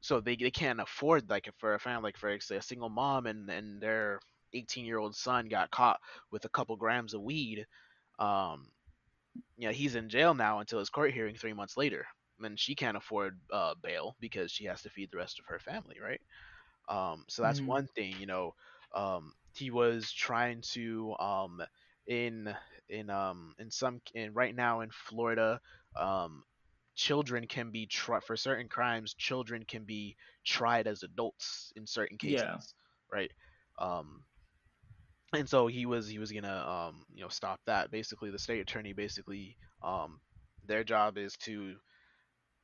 So they, they can't afford like for a family like for say a single mom and and their 18 year old son got caught with a couple grams of weed um you know he's in jail now until his court hearing three months later and she can't afford uh, bail because she has to feed the rest of her family right Um, so that's hmm one thing, you know. Um, he was trying to um, in in um in some in right now in Florida, um, children can be tried for certain crimes. Children can be tried as adults in certain Yeah. cases, right? Um, and so he was he was gonna um you know stop that. Basically, the state attorney basically um their job is to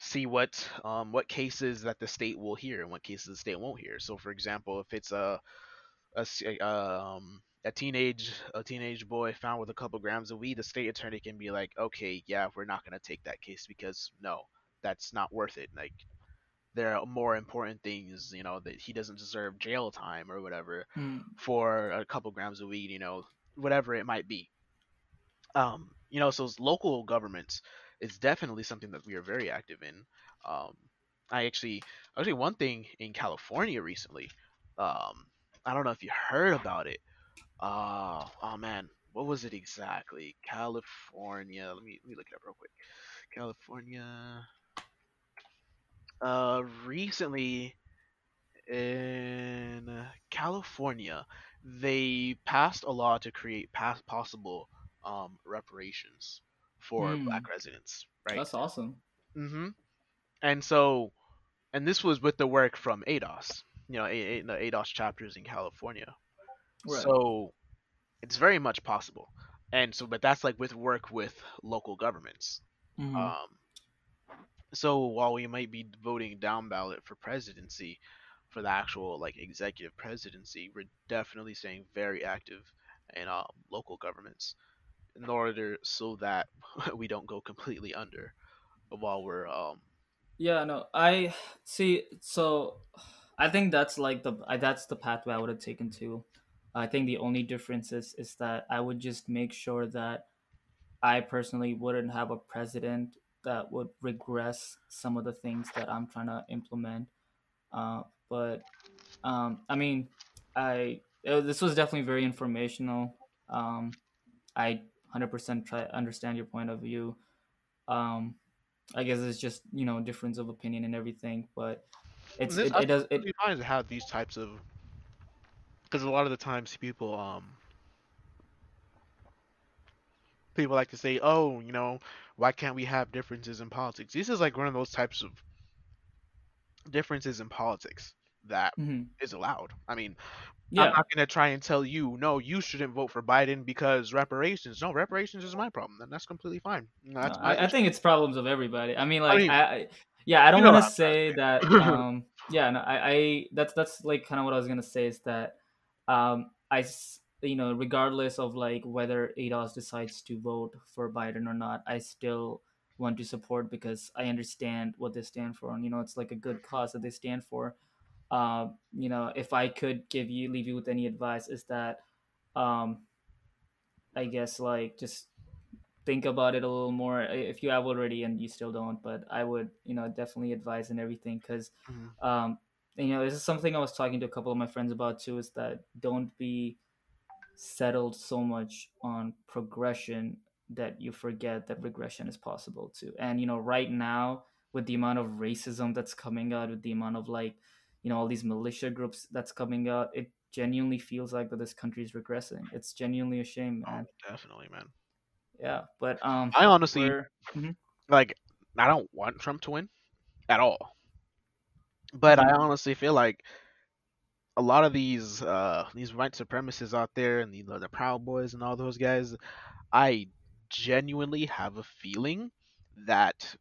see what um what cases that the state will hear and what cases the state won't hear. So, for example, if it's a a a, um a teenage a teenage boy found with a couple grams of weed, the state attorney can be like, okay, yeah, we're not gonna take that case because no, that's not worth it. Like there are more important things, you know, that he doesn't deserve jail time or whatever Mm. for a couple grams of weed, you know, whatever it might be. Um, you know, so local governments is definitely something that we are very active in. Um, I actually, actually, one thing in California recently, um, I don't know if you heard about it. Uh, oh man, what was it exactly? California. Let me let me look it up real quick. California. Uh, recently in California, they passed a law to create pass possible um, reparations for Mm. black residents, right? That's awesome. hmm And so, and this was with the work from ADOS, you know, a, a, the ADOS chapters in California. Right. So it's very much possible. And so, but that's like with work with local governments. hmm Um, so while we might be voting down ballot for presidency, for the actual like executive presidency, we're definitely staying very active in um, local governments in order so that we don't go completely under while we're um Yeah. No. I see. So, I think that's like the that's the pathway I would have taken too. I think the only difference is is that I would just make sure that I personally wouldn't have a president that would regress some of the things that I'm trying to implement. Uh, but um, I mean, I uh, this was definitely very informational. Um, I 100% try understand your point of view. Um, I guess it's just you know difference of opinion and everything, but it's this it, it does it. be fine to have these types of because a lot of the times people um people like to say oh you know why can't we have differences in politics this is like one of those types of differences in politics that mhm. is allowed i mean I'm not gonna try and tell you, no, you shouldn't vote for Biden because reparations. No, reparations is my problem, and that's completely fine. No, no, That's my I, I think it's problems of everybody. I mean, I like mean, I, I yeah, I don't want to say that. Um, yeah, no, I, I that's that's like kind of what I was gonna say is that um, I you know regardless of like whether ADOS decides to vote for Biden or not, I still want to support because I understand what they stand for, and you know it's like a good cause that they stand for. Um, you know, if I could give you leave you with any advice, is that um, I guess like just think about it a little more if you have already and you still don't but i would you know definitely advise and everything because Mhm. um you know this is something i was talking to a couple of my friends about too is that don't be settled so much on progression that you forget that regression is possible too. And you know right now with the amount of racism that's coming out with the amount of like you know all these militia groups that's coming out it genuinely feels like that this country is regressing. It's genuinely a shame Oh, man. definitely, man. yeah, but um, I honestly mhm, like. I don't want Trump to win at all, but I mhm, honestly feel like a lot of these uh these white supremacists out there and the the Proud Boys and all those guys, I genuinely have a feeling that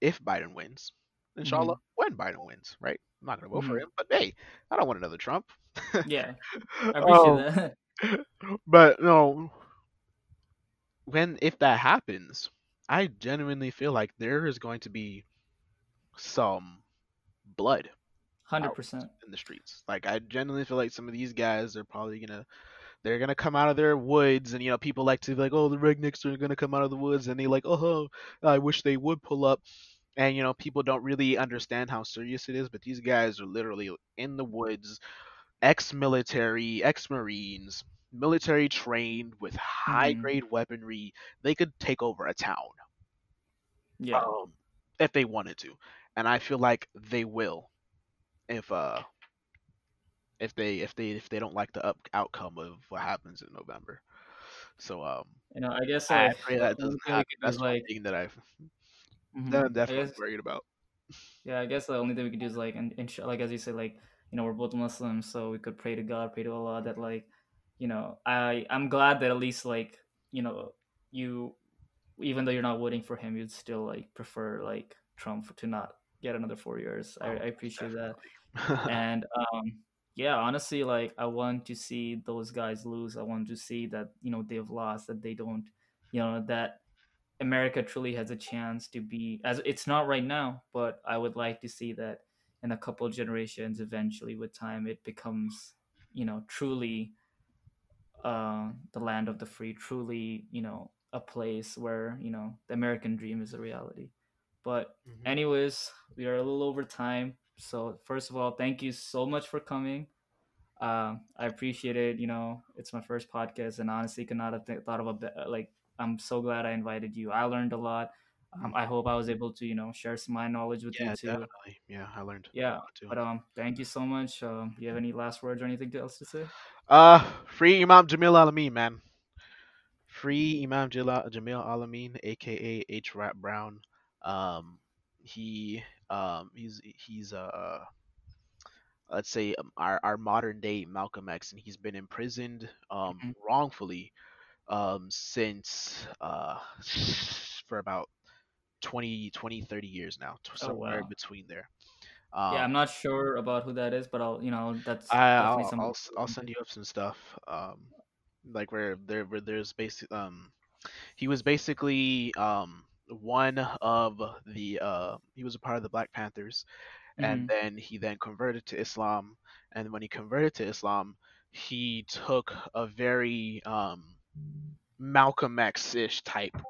if Biden wins, inshallah, mhm, when Biden wins, right? I'm not gonna vote for mhm. him, but hey, I don't want another Trump. yeah, I appreciate um, that. but no, when if that happens, I genuinely feel like there is going to be some blood Hundred percent. in the streets. Like I genuinely feel like some of these guys are probably gonna they're gonna come out of their woods and you know people like to be like oh the rednecks are gonna come out of the woods and they like oh I wish they would pull up. And you know people don't really understand how serious it is but these guys are literally in the woods ex-military ex-marines military trained with high hmm grade weaponry. They could take over a town Yeah, um if they wanted to. And i feel like they will if uh if they if they if they don't like the up, outcome of what happens in November. So um, you know, I guess I like pray that doesn't happen. That's one like, thing that I've that mhm, I'm definitely guess worried about. yeah, I guess the only thing we could do is like, and, and like as you say, like you know, we're both Muslims, so we could pray to God, pray to Allah that like, you know, I I'm glad that at least like you know you even though you're not voting for him, you'd still like prefer like Trump to not get another four years. I, Oh, I most appreciate that. And um, yeah, honestly, like I want to see those guys lose. I want to see that you know they've lost, that they don't, you know, that America truly has a chance to be as it's not right now, but I would like to see that in a couple generations, eventually with time, it becomes, you know, truly uh, the land of the free, truly, you know, a place where you know the American dream is a reality. But Mhm. anyways, we are a little over time. So first of all, thank you so much for coming. Um, I appreciate it. You know, it's my first podcast, and honestly, could not have th- thought of a bit. Like, I'm so glad I invited you. I learned a lot. Um, I hope I was able to, you know, share some of my knowledge with you Yeah, too. definitely. Yeah, I learned Yeah, but um, thank you so much. Um, do you have any last words or anything else to say? Uh, free Imam Jamil Al-Amin, man. Free Imam Jamil Al-Amin, aka H. Rap Brown. Um, he um he's he's uh let's say um, our our modern day Malcolm X, and he's been imprisoned um Mhm. wrongfully um since uh for about 20 20 30 years now, Oh somewhere in wow. between there. Yeah, Um, I'm not sure about who that is, but I'll, you know, that's I definitely I'll somebody. I'll s- I'll send you up some stuff. Um, like where there where there's basic um he was basically um one of the uh he was a part of the Black Panthers and Mm-hmm. then he then converted to Islam and when he converted to Islam he took a very um Malcolm X-ish type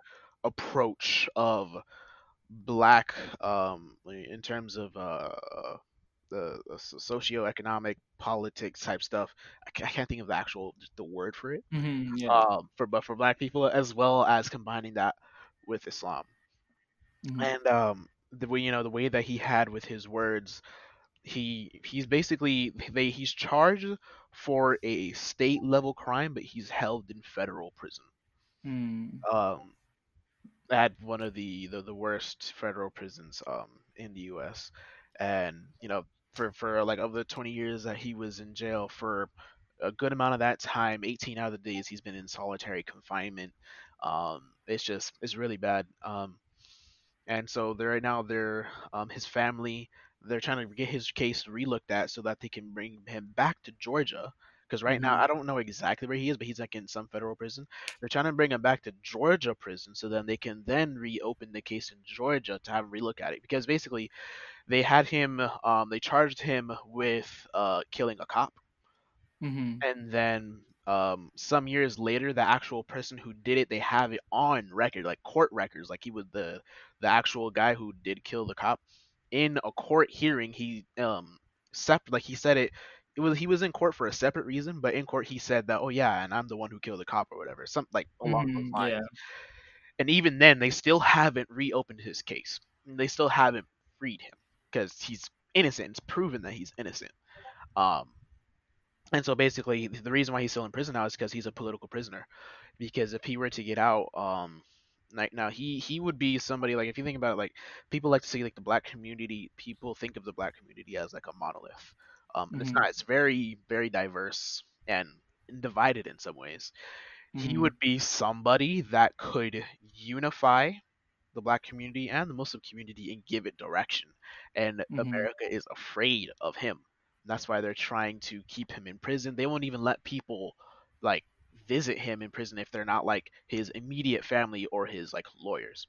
approach of black um in terms of uh the, the socioeconomic politics type stuff I, ca- I can't think of the actual the word for it Mm-hmm. Yeah. um for but for black people as well as combining that with Islam Mm-hmm. and um the way you know the way that he had with his words he he's basically they he's charged for a state level crime but he's held in federal prison Mm-hmm. um at one of the, the the worst federal prisons um in the US and you know for for like over the 20 years that he was in jail for a good amount of that time 18 out of the days he's been in solitary confinement um it's just it's really bad um and so they're right now they're um his family they're trying to get his case relooked at so that they can bring him back to Georgia because right now Mm-hmm. I don't know exactly where he is but he's like in some federal prison they're trying to bring him back to Georgia prison so then they can then reopen the case in Georgia to have a relook at it because basically they had him um they charged him with uh killing a cop Mm-hmm. and then um some years later the actual person who did it they have it on record like court records like he was the the actual guy who did kill the cop in a court hearing he um sep- like he said it it was he was in court for a separate reason but in court he said that oh yeah and i'm the one who killed the cop or whatever something like along those Mm-hmm. lines Yeah. and even then they still haven't reopened his case they still haven't freed him because he's innocent it's proven that he's innocent um and so basically, the reason why he's still in prison now is because he's a political prisoner. Because if he were to get out, um, like now he he would be somebody like if you think about it, like people like to see like the black community, people think of the black community as like a monolith. Um, and it's Mm-hmm. not. It's very very diverse and divided in some ways. He Mm-hmm. would be somebody that could unify the black community and the Muslim community and give it direction. And Mm-hmm. America is afraid of him. That's why they're trying to keep him in prison. They won't even let people like visit him in prison if they're not like his immediate family or his like lawyers.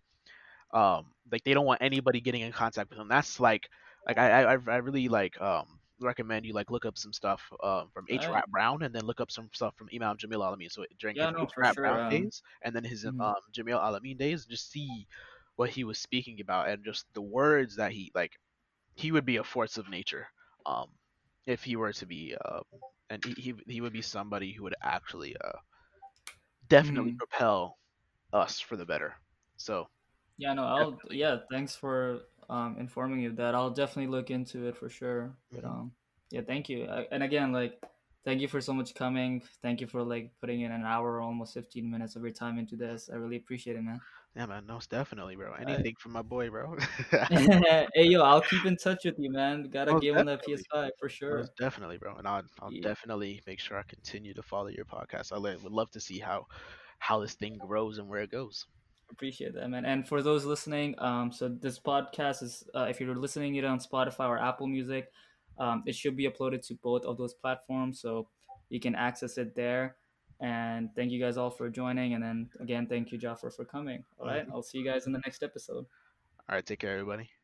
Um, like they don't want anybody getting in contact with him. That's like, like I I, I really like um recommend you like look up some stuff um from H. Rap Brown and then look up some stuff from Imam Jamil Al-Amin. So during yeah, his no, H. Rap sure. Brown Um, days and then his mhm. um Jamil Al-Amin days, just see what he was speaking about and just the words that he like he would be a force of nature um if he were to be uh and he he, would be somebody who would actually uh definitely Mhm. propel us for the better so Yeah, no, I'll definitely yeah, thanks for um informing you that. I'll definitely look into it for sure. But hmm um yeah, thank you. And again, like, thank you for so much coming. Thank you for like putting in an hour, almost fifteen minutes of your time into this. I really appreciate it, man. Yeah, man. Most definitely, bro. Anything right. from my boy, bro. hey, yo, I'll keep in touch with you, man. Gotta Most get on that PS5 for sure. Most definitely, bro. And I'll, I'll yeah. definitely make sure I continue to follow your podcast. I would love to see how how this thing grows and where it goes. Appreciate that, man. And for those listening, um, so this podcast is uh, if you're listening it on Spotify or Apple Music, um, it should be uploaded to both of those platforms, so you can access it there. And thank you guys all for joining. And then again, thank you, Jafr, for coming. All right. mm-hmm. I'll see you guys in the next episode. All right. Take care, everybody.